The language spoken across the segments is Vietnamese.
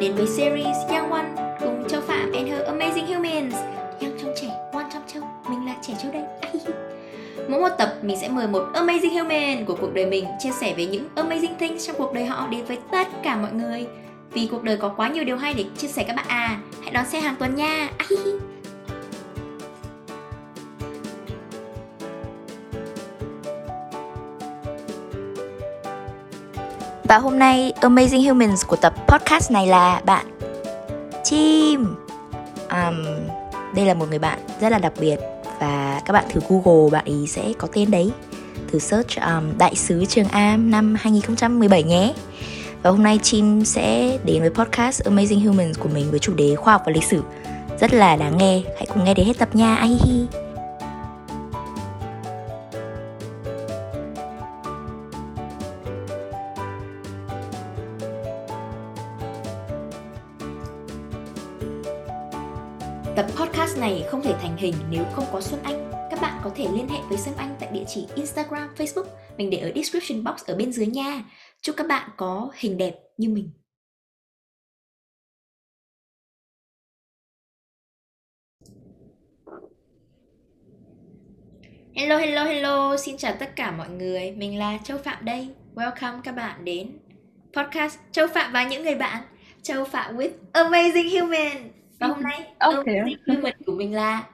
đến với series Young One cùng Châu Phạm and her amazing humans. Young trong trẻ, One trong châu, mình là trẻ châu đây. Mỗi một tập mình sẽ mời một amazing human của cuộc đời mình chia sẻ về những amazing things trong cuộc đời họ đến với tất cả mọi người. Vì cuộc đời có quá nhiều điều hay để chia sẻ các bạn à. Hãy đón xem hàng tuần nha. Và hôm nay Amazing Humans của tập podcast này là bạn Chim. Um, Đây là một người bạn rất là đặc biệt Và các bạn thử Google bạn ý sẽ có tên đấy. Thử search um, Đại sứ Trường Am năm 2017 nhé. Và hôm nay Chim sẽ đến với podcast Amazing Humans của mình với chủ đề khoa học và lịch sử. Rất là đáng nghe. Hãy cùng nghe đến hết tập nha. Ai hi hi. Hình nếu không có Xuân Anh. Các bạn có thể liên hệ với Xuân Anh tại địa chỉ Instagram, Facebook. Mình để ở description box ở bên dưới nha. Chúc các bạn có hình đẹp như mình. Hello, hello, hello. Xin chào tất cả mọi người. Mình là Châu Phạm đây. Welcome các bạn đến podcast Châu Phạm và những người bạn. Châu Phạm with Amazing Human và hôm nay okay. human của mình là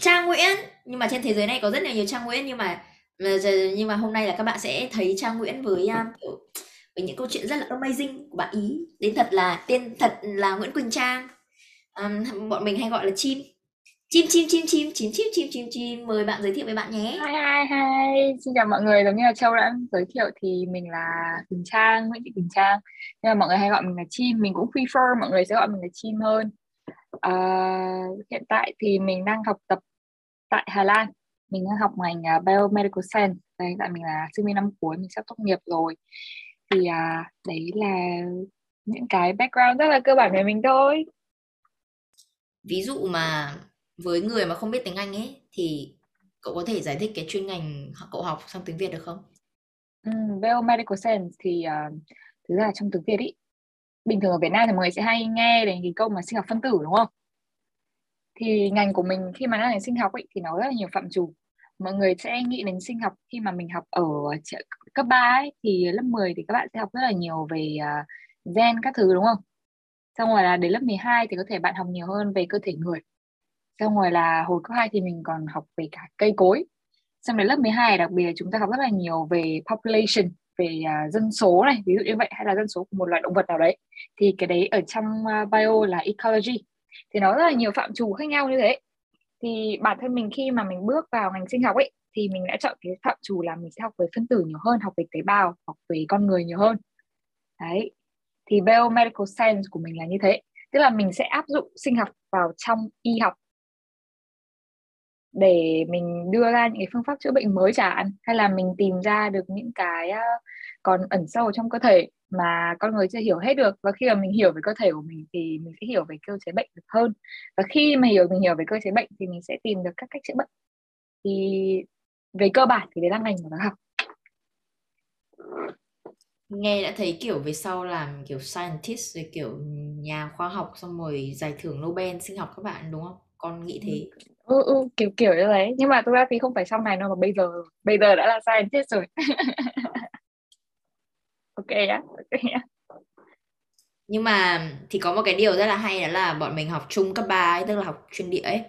Trang Nguyễn. Nhưng mà trên thế giới này có rất là nhiều Trang Nguyễn nhưng mà nhưng mà hôm nay là các bạn sẽ thấy Trang Nguyễn với um, kiểu với những câu chuyện rất là amazing của bạn ý. Đến thật là tên thật là Nguyễn Quỳnh Trang. Um, bọn mình hay gọi là chim. Chim chim chim chim chim chim chim chim chim. Mời bạn giới thiệu với bạn nhé. Hi hi hi. Xin chào mọi người. Giống như là châu đã giới thiệu thì mình là quỳnh trang nguyễn thị quỳnh trang. Nhưng mà mọi người hay gọi mình là chim. Mình cũng prefer mọi người sẽ gọi mình là chim hơn à, hiện tại thì mình đang học tập tại hà lan. Mình đang học ngành uh, biomedical science. Đây tại mình là sinh viên năm cuối mình sắp tốt nghiệp rồi. Thì uh, đấy là những cái background rất là cơ bản về mình thôi. Ví dụ mà với người mà không biết tiếng Anh ấy thì cậu có thể giải thích cái chuyên ngành cậu học sang tiếng Việt được không? Um, biomedical science thì uh, thực ra là trong tiếng Việt ý bình thường ở Việt Nam thì mọi người sẽ hay nghe đến cái câu mà sinh học phân tử đúng không? Thì ngành của mình khi mà nói đến sinh học ấy thì nó rất là nhiều phạm trù. Mọi người sẽ nghĩ đến sinh học khi mà mình học ở cấp 3 ấy thì lớp 10 thì các bạn sẽ học rất là nhiều về uh, gen các thứ đúng không? Xong rồi là đến lớp 12 thì có thể bạn học nhiều hơn về cơ thể người xong rồi là hồi cấp 2 thì mình còn học về cả cây cối xong đến lớp 12 đặc biệt là chúng ta học rất là nhiều về population về uh, dân số này ví dụ như vậy hay là dân số của một loài động vật nào đấy thì cái đấy ở trong uh, bio là ecology. Thì nó rất là nhiều phạm trù khác nhau như thế. Thì bản thân mình khi mà mình bước vào ngành sinh học ấy thì mình đã chọn cái phạm trù là mình sẽ học về phân tử nhiều hơn học về tế bào học về con người nhiều hơn. Đấy. Thì biomedical science của mình là như thế. Tức là mình sẽ áp dụng sinh học vào trong y học để mình đưa ra những cái phương pháp chữa bệnh mới chẳng hay là mình tìm ra được những cái còn ẩn sâu trong cơ thể mà con người chưa hiểu hết được? Và khi mà mình hiểu về cơ thể của mình thì mình sẽ hiểu về cơ chế bệnh được hơn. Và khi mà hiểu mình hiểu về cơ chế bệnh thì mình sẽ tìm được các cách chữa bệnh. Thì về cơ bản thì đấy là ngành của nó học. Nghe đã thấy kiểu về sau làm kiểu scientist rồi kiểu nhà khoa học xong rồi giải thưởng Nobel sinh học các bạn đúng không? Con nghĩ thế ừ, ừ kiểu kiểu như đấy nhưng mà thực ra thì không phải sau này đâu mà bây giờ bây giờ đã là scientist rồi. Ok á ok nhá. Nhưng mà thì có một cái điều rất là hay đó là bọn mình học chung cấp 3 ấy tức là học chuyên địa ấy.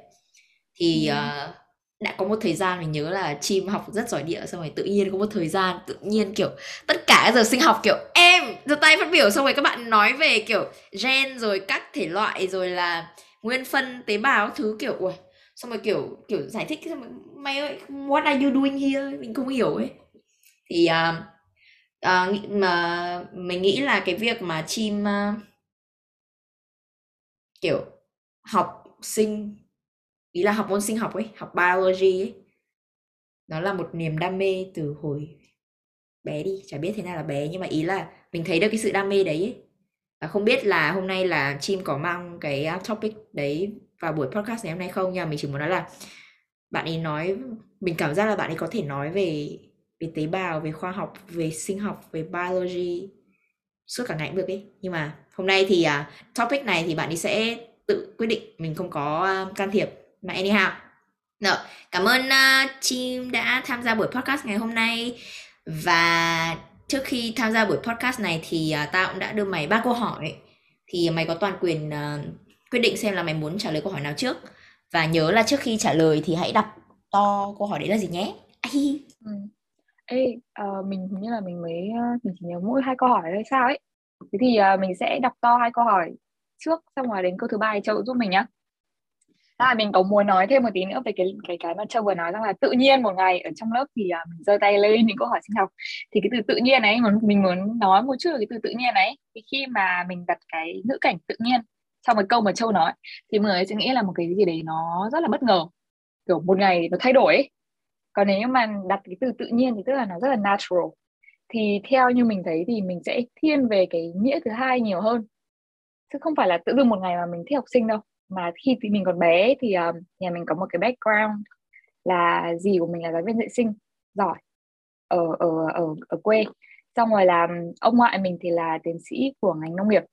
Thì ừ. uh, đã có một thời gian mình nhớ là chim học rất giỏi địa xong rồi tự nhiên có một thời gian tự nhiên kiểu tất cả giờ sinh học kiểu em giơ tay phát biểu xong rồi các bạn nói về kiểu gen rồi các thể loại rồi là nguyên phân tế bào thứ kiểu ui xong rồi kiểu kiểu giải thích xong rồi mày ơi what are you doing here mình không hiểu ấy thì uh, uh, mà mình nghĩ là cái việc mà chim uh, à, kiểu học sinh ý là học môn sinh học ấy học biology ấy nó là một niềm đam mê từ hồi bé đi chả biết thế nào là bé nhưng mà ý là mình thấy được cái sự đam mê đấy ấy. và không biết là hôm nay là chim có mang cái topic đấy vào buổi podcast ngày hôm nay không? Nha mình chỉ muốn nói là bạn ấy nói mình cảm giác là bạn ấy có thể nói về về tế bào về khoa học về sinh học về biology suốt cả ngày cũng được ấy. Nhưng mà hôm nay thì uh, topic này thì bạn ấy sẽ tự quyết định mình không có uh, can thiệp. Mà anyhow rồi, cảm ơn à, uh, Chim đã tham gia buổi podcast ngày hôm nay. Và trước khi tham gia buổi podcast này thì uh, tao cũng đã đưa mày ba câu hỏi thì mày có toàn quyền uh, quyết định xem là mày muốn trả lời câu hỏi nào trước và nhớ là trước khi trả lời thì hãy đọc to câu hỏi đấy là gì nhé. Ừ. Ê, uh, mình như là mình mới ờ, mình chỉ nhớ mỗi hai câu hỏi thôi sao ấy. Thế thì uh, mình sẽ đọc to hai câu hỏi trước xong rồi đến câu thứ ba thì Châu giúp mình nhá. À, mình có muốn nói thêm một tí nữa về cái cái cái mà Châu vừa nói rằng là tự nhiên một ngày ở trong lớp thì uh, mình giơ tay lên những câu hỏi sinh học thì cái từ tự nhiên ấy mình muốn nói một chút về cái từ tự nhiên ấy thì khi mà mình đặt cái ngữ cảnh tự nhiên sau một câu mà Châu nói thì mọi người sẽ nghĩ là một cái gì đấy nó rất là bất ngờ. Kiểu một ngày nó thay đổi ấy. còn nếu như mà đặt cái từ tự nhiên thì tức là nó rất là natural. Thì theo như mình thấy thì mình sẽ thiên về cái nghĩa thứ hai nhiều hơn. Chứ không phải là tự dưng một ngày mà mình thích học sinh đâu. Mà khi thì mình còn bé thì um, nhà mình có một cái background là dì của mình là giáo viên dạy sinh giỏi ở ở ở ở quê. Xong rồi là ông ngoại mình thì là tiến sĩ của ngành nông nghiệp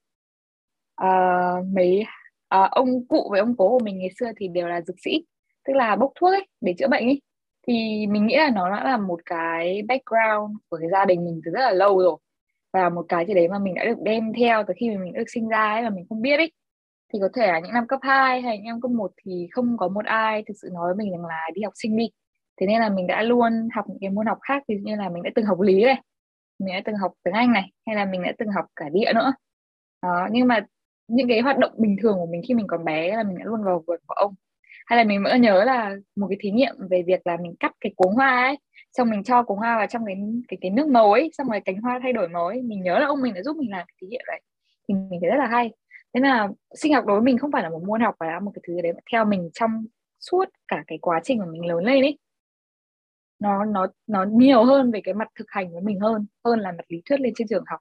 uh, mấy uh, ông cụ với ông cố của mình ngày xưa thì đều là dược sĩ tức là bốc thuốc ấy để chữa bệnh ấy. Thì mình nghĩ là nó đã là một cái background của cái gia đình mình từ rất là lâu rồi. Và một cái gì đấy mà mình đã được đem theo từ khi mà mình được sinh ra ấy mà mình không biết ấy. Thì có thể là những năm cấp 2 hay những năm cấp 1 thì không có một ai thực sự nói với mình rằng là đi học sinh đi. Thế nên là mình đã luôn học những cái môn học khác ví dụ như là mình đã từng học lý này mình đã từng học tiếng Anh này hay là mình đã từng học cả địa nữa. Đó nhưng mà những cái hoạt động bình thường của mình khi mình còn bé là mình đã luôn vào vườn của ông. Hay là mình vẫn nhớ là một cái thí nghiệm về việc là mình cắt cái cuống hoa ấy, xong mình cho cuống hoa vào trong cái cái cái nước màu ấy, xong rồi cánh hoa thay đổi màu ấy. Mình nhớ là ông mình đã giúp mình làm cái thí nghiệm đấy. Thì mình thấy rất là hay. Thế là sinh học đối với mình không phải là một môn học, mà là một cái thứ đấy theo mình trong suốt cả cái quá trình mà mình lớn lên ấy. Nó nó nó nhiều hơn về cái mặt thực hành với mình hơn hơn là mặt lý thuyết lên trên trường học.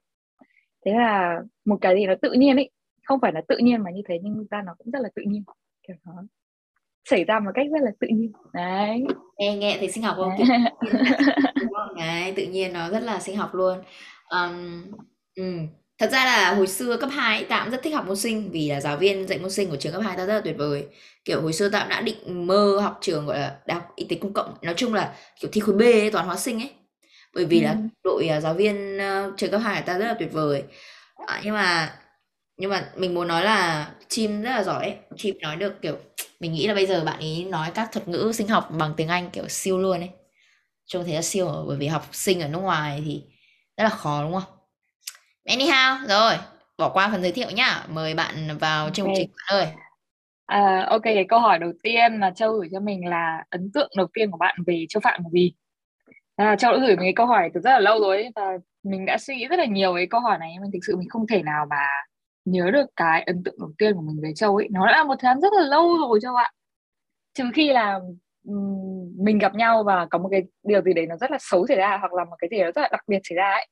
Thế là một cái gì nó tự nhiên ấy không phải là tự nhiên mà như thế nhưng ra nó cũng rất là tự nhiên kiểu nó xảy ra một cách rất là tự nhiên. Đấy. Nghe nghe thì sinh học không? Đấy. Tự nhiên. Nó rất là sinh học luôn. Um, um, thật ra là hồi xưa cấp 2 tạm rất thích học môn sinh vì là giáo viên dạy môn sinh của trường cấp 2 ta rất là tuyệt vời. Kiểu hồi xưa tạm đã định mơ học trường gọi là đại học y tế công cộng. Nói chung là kiểu thi khối B ấy, toán hóa sinh ấy. Bởi vì ừ. là đội uh, giáo viên uh, trường cấp 2 ta rất là tuyệt vời. À, nhưng mà nhưng mà mình muốn nói là chim rất là giỏi. Ấy. chim nói được kiểu mình nghĩ là bây giờ bạn ấy nói các thuật ngữ sinh học bằng tiếng Anh kiểu siêu luôn ấy. Trông thấy là siêu bởi vì học sinh ở nước ngoài thì rất là khó đúng không? Anyhow rồi bỏ qua phần giới thiệu nhá. Mời bạn vào chương okay. trình bạn ơi. À, ok cái câu hỏi đầu tiên mà châu gửi cho mình là ấn tượng đầu tiên của bạn về châu phạm là gì? À, châu đã gửi mình cái câu hỏi từ rất là lâu rồi và mình đã suy nghĩ rất là nhiều cái câu hỏi này nhưng thực sự mình không thể nào mà nhớ được cái ấn tượng đầu tiên của mình về Châu ấy. Nó đã là một thời gian rất là lâu rồi, Châu ạ. Trừ khi là mình gặp nhau và có một cái điều gì đấy nó rất là xấu xảy ra hoặc là một cái gì đó rất là đặc biệt xảy ra ấy,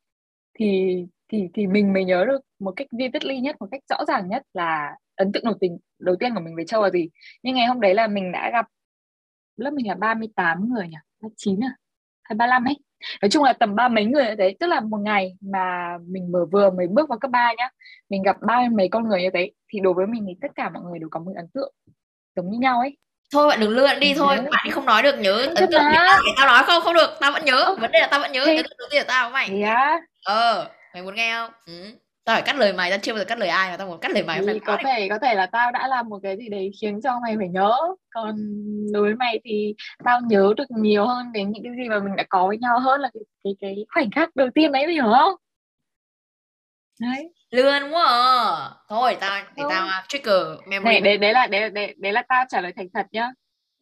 thì thì thì mình mới nhớ được một cách vividly nhất, một cách rõ ràng nhất là ấn tượng đầu tiên đầu tiên của mình về Châu là gì. Nhưng ngày hôm đấy là mình đã gặp, lớp mình là 38 người nhỉ? 39 à? Hay 35 ấy. Nói chung là tầm ba mấy người như thế tức là một ngày mà mình vừa vừa mới bước vào cấp 3 nhá mình gặp ba mấy con người như thế thì đối với mình thì tất cả mọi người đều có một ấn tượng giống như nhau ấy. Thôi bạn đừng lượn đi thôi bạn không nói được nhớ ấn tượng để tao nói không không được tao vẫn nhớ vấn đề là tao vẫn nhớ ấn tượng đầu tiên của tao mày. yeah. ờ mày muốn nghe không? Ừ tao phải cắt lời mày tao chưa bao giờ cắt lời ai mà tao muốn cắt lời mày thì có thể có thể là tao đã làm một cái gì đấy khiến cho mày phải nhớ. Còn đối với mày thì tao nhớ được nhiều hơn đến những cái gì mà mình đã có với nhau hơn là cái cái, cái khoảnh khắc đầu tiên đấy mày hiểu không? Đấy. Lươn quá à. thôi tao để tao uh, trigger memory đấy đấy là đấy, đấy, đấy là tao trả lời thành thật nhá.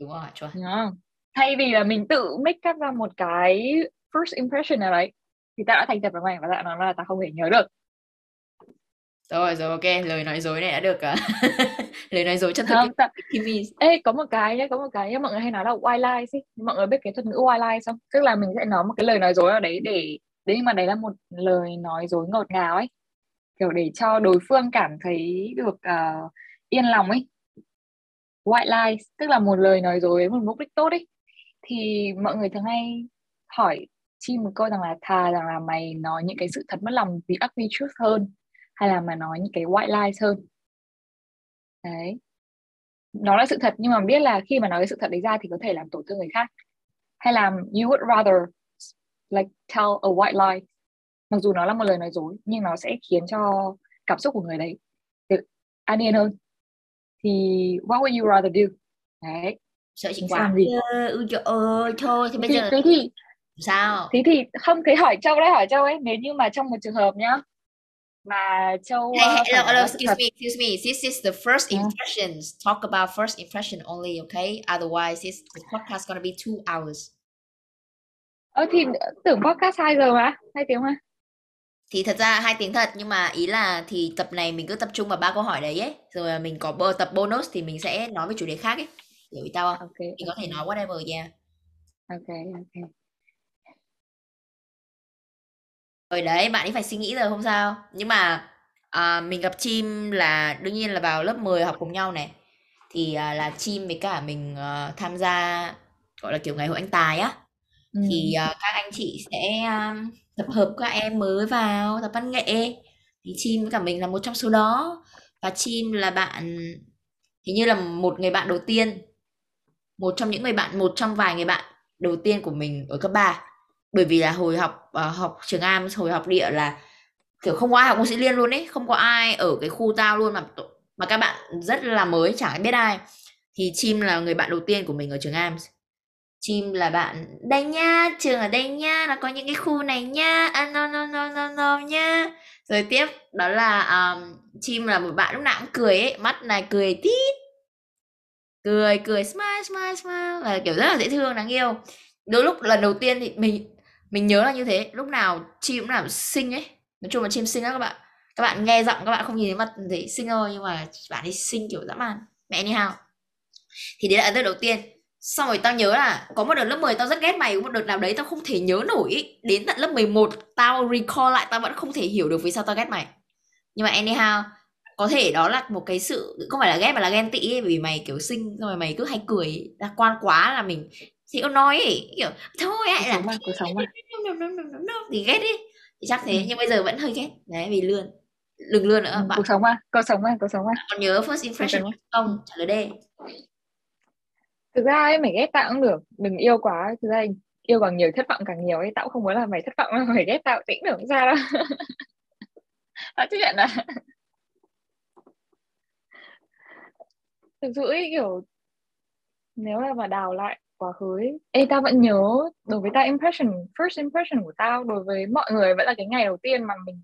Đúng rồi chuẩn. Thay vì là mình tự make up ra một cái first impression nào đấy thì tao đã thành thật với mày và tao nói là tao không thể nhớ được rồi rồi ok lời nói dối này đã được uh, lời nói dối chân thực không, ta... ê có một cái nhé có một cái nhé mọi người hay nói là white lies ấy. Mọi người biết cái thuật ngữ white lies không? Tức là mình sẽ nói một cái lời nói dối ở đấy để đấy nhưng mà đấy là một lời nói dối ngọt ngào ấy. Kiểu để cho đối phương cảm thấy được uh, yên lòng ấy. White lies tức là một lời nói dối với một mục đích tốt ấy. Thì mọi người thường hay hỏi chim một câu rằng là thà rằng là mày nói những cái sự thật mất lòng the ugly truth hơn hay là mà nói những cái white lies hơn? Đấy. Nó là sự thật nhưng mà biết là khi mà nói cái sự thật đấy ra thì có thể làm tổn thương người khác. Hay là you would rather like tell a white lie. Mặc dù nó là một lời nói dối nhưng nó sẽ khiến cho cảm xúc của người đấy được an yên hơn. Thì what would you rather do? Đấy. Sợ chị quá gì? Ừ, trời ơi thôi thì bây giờ thế thì sao? Thế thì không thấy hỏi châu đấy hỏi châu ấy. Nếu như mà trong một trường hợp nhá mà châu hey, hey, hello, hello, excuse me excuse me. This is the first impressions. Yeah. talk about first impression only okay? Otherwise this the podcast gonna be two hours. Ờ thì tưởng podcast hai giờ mà hai tiếng mà. Thì thật ra hai tiếng thật nhưng mà ý là thì tập này mình cứ tập trung vào ba câu hỏi đấy ấy. Rồi mình có bơ tập bonus thì mình sẽ nói về chủ đề khác ấy. Hiểu ý tao không? Okay, mình có thể nói whatever yeah. Ok ok. Rồi đấy, bạn ấy phải suy nghĩ rồi không sao. Nhưng mà à, mình gặp chim là đương nhiên là vào lớp 10 học cùng nhau này. Thì à, là chim với cả mình à, tham gia gọi là kiểu ngày hội anh tài á. Ừ. Thì à, các anh chị sẽ à, tập hợp các em mới vào tập văn nghệ. Thì chim với cả mình là một trong số đó. Và chim là bạn hình như là một người bạn đầu tiên một trong những người bạn một trong vài người bạn đầu tiên của mình ở cấp 3 bởi vì là hồi học uh, học trường Am hồi học địa là kiểu không có ai học ngôn sĩ liên luôn ấy không có ai ở cái khu tao luôn mà mà các bạn rất là mới chẳng biết ai. Thì chim là người bạn đầu tiên của mình ở trường Am. Chim là bạn đây nha trường ở đây nha nó có những cái khu này nha à, no no no no no nha. Rồi tiếp đó là um, chim là một bạn lúc nào cũng cười ấy mắt này cười tít. Cười cười smile smile smile là kiểu rất là dễ thương đáng yêu. Đôi lúc lần đầu tiên thì mình mình nhớ là như thế lúc nào chim cũng nào xinh ấy. Nói chung là chim xinh lắm các bạn. Các bạn nghe giọng các bạn không nhìn thấy mặt thì xinh thôi nhưng mà bạn ấy xinh kiểu dã man. Mẹ anyhow. Thì đấy là ấn tượng đầu tiên. Xong rồi tao nhớ là có một đợt lớp 10 tao rất ghét mày có một đợt nào đấy tao không thể nhớ nổi đến tận lớp 11 tao recall lại tao vẫn không thể hiểu được vì sao tao ghét mày. Nhưng mà anyhow có thể đó là một cái sự không phải là ghét mà là ghen tị ấy, vì mày kiểu xinh rồi mày cứ hay cười lạc quan quá là mình thì có nói ấy, kiểu thôi lại là cuộc sống mà. Thì ghét đi thì chắc thế ừ. nhưng bây giờ vẫn hơi ghét. Đấy vì lươn đừng lươn nữa ừ, bạn cuộc sống mà cuộc sống mà cuộc sống mà. Còn nhớ first impression không? Trả lời đi thực ra ấy mày ghét tao cũng được đừng yêu quá. Thực ra yêu càng nhiều thất vọng càng nhiều ấy. Tao cũng không muốn là mày thất vọng mà mày ghét tao tĩnh được ra đâu. Tao chấp nhận là thực sự ấy kiểu nếu là mà đào lại quá khứ ấy, ê tao vẫn nhớ đối với tao impression first impression của tao đối với mọi người vẫn là cái ngày đầu tiên mà mình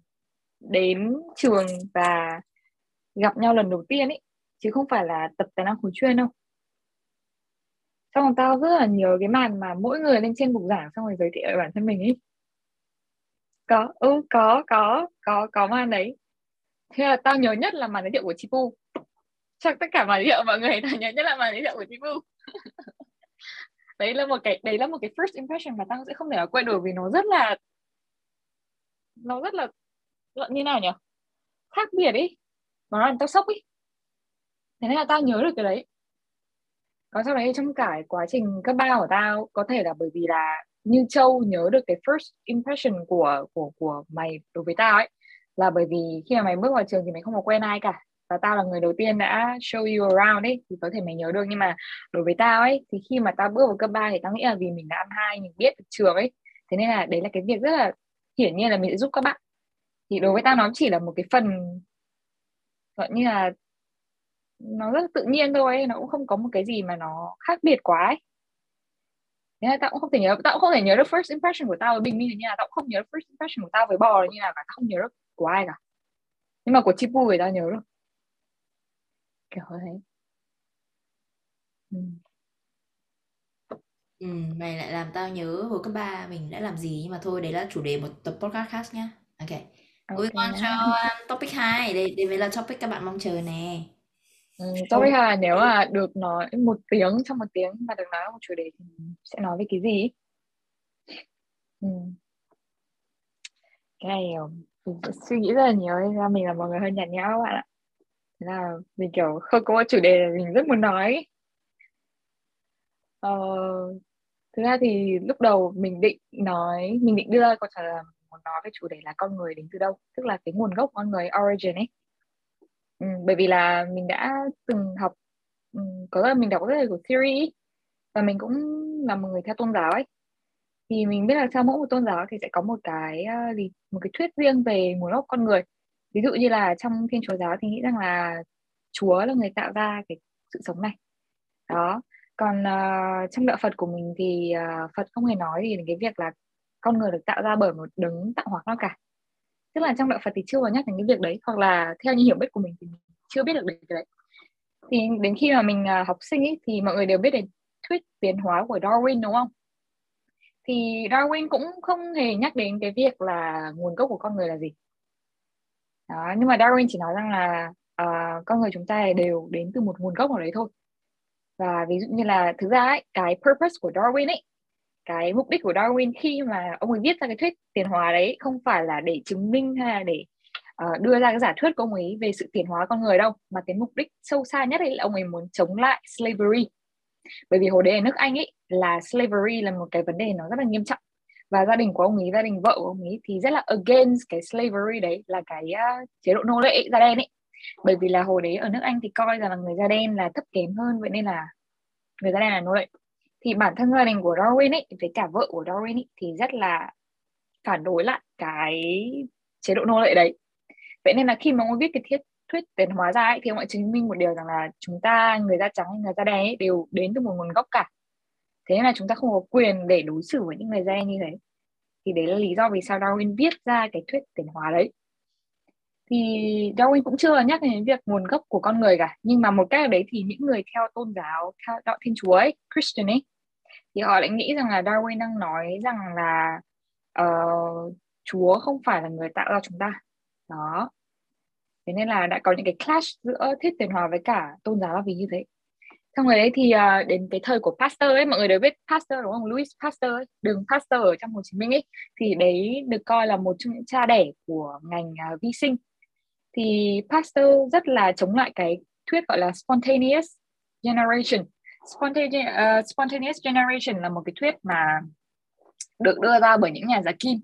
đến trường và gặp nhau lần đầu tiên ấy chứ không phải là tập tài năng khối chuyên đâu. Xong rồi tao rất là nhớ cái màn mà mỗi người lên trên bục giảng xong rồi giới thiệu bản thân mình ấy. Có ừ có có có có màn đấy. Thế là tao nhớ nhất là màn giới thiệu của Chipu. Chắc tất cả màn giới thiệu mọi người tao nhớ nhất là màn giới thiệu của Chibu đấy là một cái, đấy là một cái first impression mà tao sẽ không thể nào quên được vì nó rất là, nó rất là như nào nhỉ? Khác biệt ý. Nó làm tao sốc ý. Thế nên là tao nhớ được cái đấy. Còn sau đấy trong cả quá trình cấp ba của tao, có thể là bởi vì là như Châu nhớ được cái first impression của của của mày đối với tao ấy, là bởi vì khi mà mày bước vào trường thì mày không có quen ai cả và tao là người đầu tiên đã show you around ấy, thì có thể mày nhớ được. Nhưng mà đối với tao ấy, thì khi mà tao bước vào cấp 3 thì tao nghĩ là vì mình đã ăn hai, mình biết được trường ấy. Thế nên là đấy là cái việc rất là hiển nhiên là mình sẽ giúp các bạn. Thì đối với tao nó chỉ là một cái phần, gọi như là, nó rất là tự nhiên thôi ấy. nó cũng không có một cái gì mà nó khác biệt quá ấy. Thế là tao cũng không thể nhớ, tao cũng không thể nhớ được first impression của tao với bình minh như là tao cũng không nhớ first impression của tao với bò là như là cả tao không nhớ được của ai cả. Nhưng mà của Chipu thì tao nhớ được kiểu thế ừ. Ừ, mày lại làm tao nhớ hồi cấp 3 mình đã làm gì nhưng mà thôi đấy là chủ đề một tập podcast khác nhá. Ok. Moving on cho um, topic 2 đây đây mới là topic các bạn mong chờ nè. Ừ, topic 2 nếu mà được nói một tiếng trong một tiếng mà được nói một chủ đề thì sẽ nói về cái gì? Ừ. Cái này mình suy nghĩ rất là nhiều ra mình là một người hơi nhạt nhẽo các bạn ạ thế là mình kiểu không có một chủ đề mình rất muốn nói. Ờ, thứ ra thì lúc đầu mình định nói mình định đưa ra câu trả lời muốn nói về chủ đề là con người đến từ đâu tức là cái nguồn gốc con người origin ấy. Ừ, bởi vì là mình đã từng học ừ, có là mình đọc rất là của theory ấy, và mình cũng là một người theo tôn giáo ấy. Thì mình biết là theo mỗi một tôn giáo thì sẽ có một cái uh, gì một cái thuyết riêng về nguồn gốc con người ví dụ như là trong thiên chúa giáo thì nghĩ rằng là chúa là người tạo ra cái sự sống này. Đó. Còn uh, trong đạo phật của mình thì uh, phật không hề nói gì đến cái việc là con người được tạo ra bởi một đấng tạo hóa nào cả. Tức là trong đạo phật thì chưa có nhắc đến cái việc đấy hoặc là theo như hiểu biết của mình thì mình chưa biết được đến cái đấy. Thì đến khi mà mình uh, học sinh ấy, thì mọi người đều biết đến thuyết tiến hóa của Darwin đúng không? Thì Darwin cũng không hề nhắc đến cái việc là nguồn gốc của con người là gì đó nhưng mà Darwin chỉ nói rằng là uh, con người chúng ta đều đến từ một nguồn gốc nào đấy thôi. Và ví dụ như là thực ra ấy, cái purpose của Darwin ấy cái mục đích của Darwin khi mà ông ấy viết ra cái thuyết tiến hóa đấy không phải là để chứng minh hay là để uh, đưa ra cái giả thuyết của ông ấy về sự tiến hóa con người đâu mà cái mục đích sâu xa nhất ấy là ông ấy muốn chống lại slavery. Bởi vì hồi đấy ở nước Anh ấy là slavery là một cái vấn đề nó rất là nghiêm trọng và gia đình của ông ấy gia đình vợ của ông ấy thì rất là against cái slavery đấy là cái uh, chế độ nô lệ da đen ấy. Bởi vì là hồi đấy ở nước Anh thì coi rằng là người da đen là thấp kém hơn vậy nên là người da đen là nô lệ. Thì bản thân gia đình của Darwin ấy với cả vợ của Darwin ấy thì rất là phản đối lại cái chế độ nô lệ đấy. Vậy nên là khi mà ông viết cái thiết thuyết tiến hóa ra ấy, thì ông lại chứng minh một điều rằng là chúng ta người da trắng hay người da đen ấy, đều đến từ một nguồn gốc cả thế nên là chúng ta không có quyền để đối xử với những người da đen như thế. Thì đấy là lý do vì sao Darwin viết ra cái thuyết tiến hóa đấy. Thì Darwin cũng chưa nhắc đến việc nguồn gốc của con người cả. Nhưng mà một cách đấy thì những người theo tôn giáo theo đạo thiên chúa ấy Christian ấy thì họ lại nghĩ rằng là Darwin đang nói rằng là uh, Chúa không phải là người tạo ra chúng ta. Đó. Thế nên là đã có những cái clash giữa thuyết tiến hóa với cả tôn giáo là vì như thế xong rồi đấy thì uh, đến cái thời của Pasteur ấy mọi người đều biết Pasteur đúng không? Louis Pasteur ấy, đường Pasteur ở trong Hồ Chí Minh ấy. Thì đấy được coi là một trong những cha đẻ của ngành uh, vi sinh. Thì Pasteur rất là chống lại cái thuyết gọi là spontaneous generation. Spontaneous, uh, ờ, spontaneous generation là một cái thuyết mà được đưa ra bởi những nhà giả kim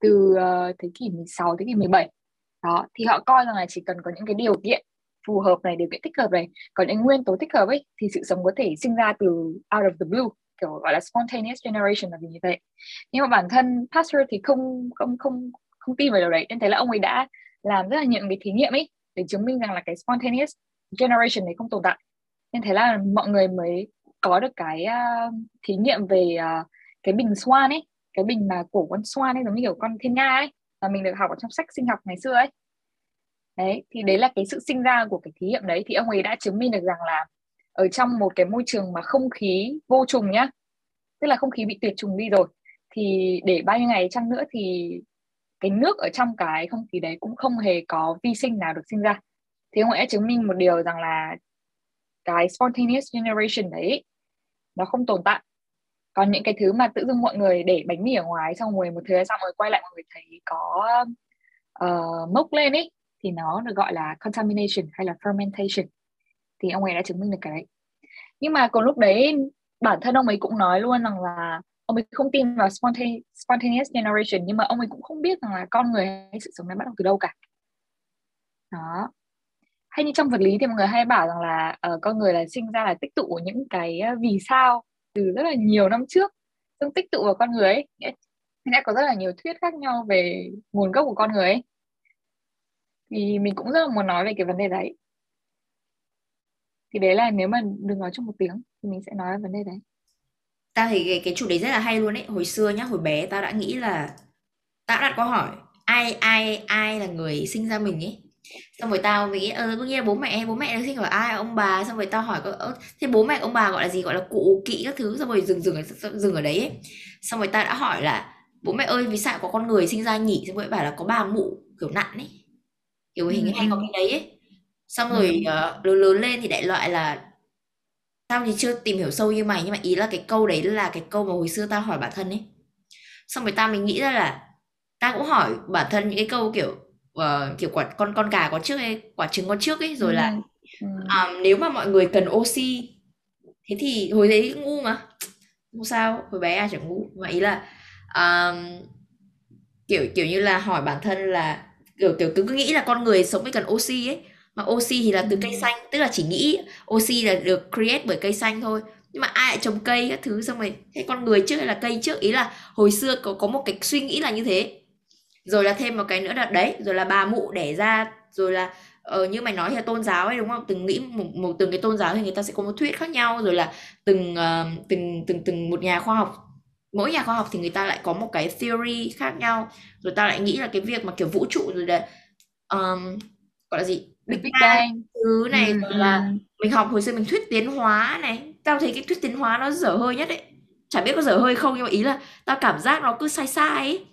từ uh, thế kỷ 16 thế kỷ 17 đó thì họ coi rằng là chỉ cần có những cái điều kiện phù hợp này điều kiện thích hợp này. Còn những nguyên tố thích hợp ấy thì sự sống có thể sinh ra từ out of the blue kiểu gọi là spontaneous generation là vì như vậy nhưng mà bản thân Pasteur thì không không không không tin vào điều đấy. Nên thế là ông ấy đã làm rất là nhiều cái thí nghiệm ấy để chứng minh rằng là cái spontaneous generation này không tồn tại. Nên thế là mọi người mới có được cái uh, thí nghiệm về uh, cái bình swan ấy cái bình mà cổ con swan ấy giống như kiểu con thiên nga ấy mà mình được học ở trong sách sinh học ngày xưa ấy đấy thì đấy là cái sự sinh ra của cái thí nghiệm đấy. Thì ông ấy đã chứng minh được rằng là ở trong một cái môi trường mà không khí vô trùng nhá tức là không khí bị tuyệt trùng đi rồi thì để bao nhiêu ngày chăng nữa thì cái nước ở trong cái không khí đấy cũng không hề có vi sinh nào được sinh ra. Thì ông ấy đã chứng minh một điều rằng là cái spontaneous generation đấy nó không tồn tại. Còn những cái thứ mà tự dưng mọi người để bánh mì ở ngoài xong rồi một thời gian rồi quay lại mọi người thấy có uh, mốc lên ấy thì nó được gọi là contamination hay là fermentation. Thì ông ấy đã chứng minh được cái đấy. Nhưng mà còn lúc đấy bản thân ông ấy cũng nói luôn rằng là ông ấy không tin vào spontaneous, spontaneous generation nhưng mà ông ấy cũng không biết rằng là con người hay sự sống này bắt đầu từ đâu cả. Đó. Hay như trong vật lý thì mọi người hay bảo rằng là uh, con người là sinh ra là tích tụ những cái ờ, vì sao từ rất là nhiều năm trước. Xong tích tụ vào con người ấy đã có rất là nhiều thuyết khác nhau về nguồn gốc của con người ấy thì mình cũng rất là muốn nói về cái vấn đề đấy. Thì đấy là nếu mà đừng nói trong một tiếng thì mình sẽ nói về vấn đề đấy. Ta thấy cái, cái chủ đề rất là hay luôn ấy. Hồi xưa nhá hồi bé ta đã nghĩ là ta đã đặt câu hỏi ai ai ai là người sinh ra mình ấy? Xong rồi tao mình nghĩ ờ có nghĩa bố mẹ bố mẹ nó sinh ở ai ông bà. Xong rồi tao hỏi có thế bố mẹ ông bà gọi là gì? Gọi là cụ kỵ các thứ. Xong rồi dừng dừng dừng ở đấy ấy. xong rồi ta đã hỏi là bố mẹ ơi vì sao có con người sinh ra nhỉ? Xong rồi bảo là có bà mụ kiểu nặng ấy kiểu hình ừ. hay có cái đấy ấy. Xong rồi uh, lớn lớn lên thì đại loại là tao thì chưa tìm hiểu sâu như mày nhưng mà ý là cái câu đấy là cái câu mà hồi xưa tao hỏi bản thân ấy. Xong rồi tao mình nghĩ ra là ta cũng hỏi bản thân những cái câu kiểu uh, kiểu quả con con gà có trước ấy quả trứng có trước ấy rồi ừ. là um, nếu mà mọi người cần oxy thế thì hồi đấy ngu mà. Không sao? Hồi bé ai chẳng ngu. Mà ý là um, kiểu kiểu như là hỏi bản thân là kiểu kiểu cứ nghĩ là con người sống với cần oxy ấy. Mà oxy thì là từ cây xanh tức là chỉ nghĩ oxy là được create bởi cây xanh thôi. Nhưng mà ai lại trồng cây các thứ xong rồi thế con người trước hay là cây trước? Ý là hồi xưa có có một cái suy nghĩ là như thế. Rồi là thêm một cái nữa là đấy rồi là bà mụ đẻ ra rồi là ờ, như mày nói là tôn giáo ấy đúng không? Từng nghĩ một, một từng cái tôn giáo thì người ta sẽ có một thuyết khác nhau. Rồi là từng uh, từng từng từng một nhà khoa học mỗi nhà khoa học thì người ta lại có một cái theory khác nhau rồi ta lại nghĩ là cái việc mà kiểu vũ trụ rồi là um, gọi là gì? Big, Big Bang. thứ này ừ, rồi là mình học hồi xưa mình thuyết tiến hóa này. Tao thấy cái thuyết tiến hóa nó dở hơi nhất đấy chả biết có dở hơi không nhưng mà ý là tao cảm giác nó cứ sai sai ấy.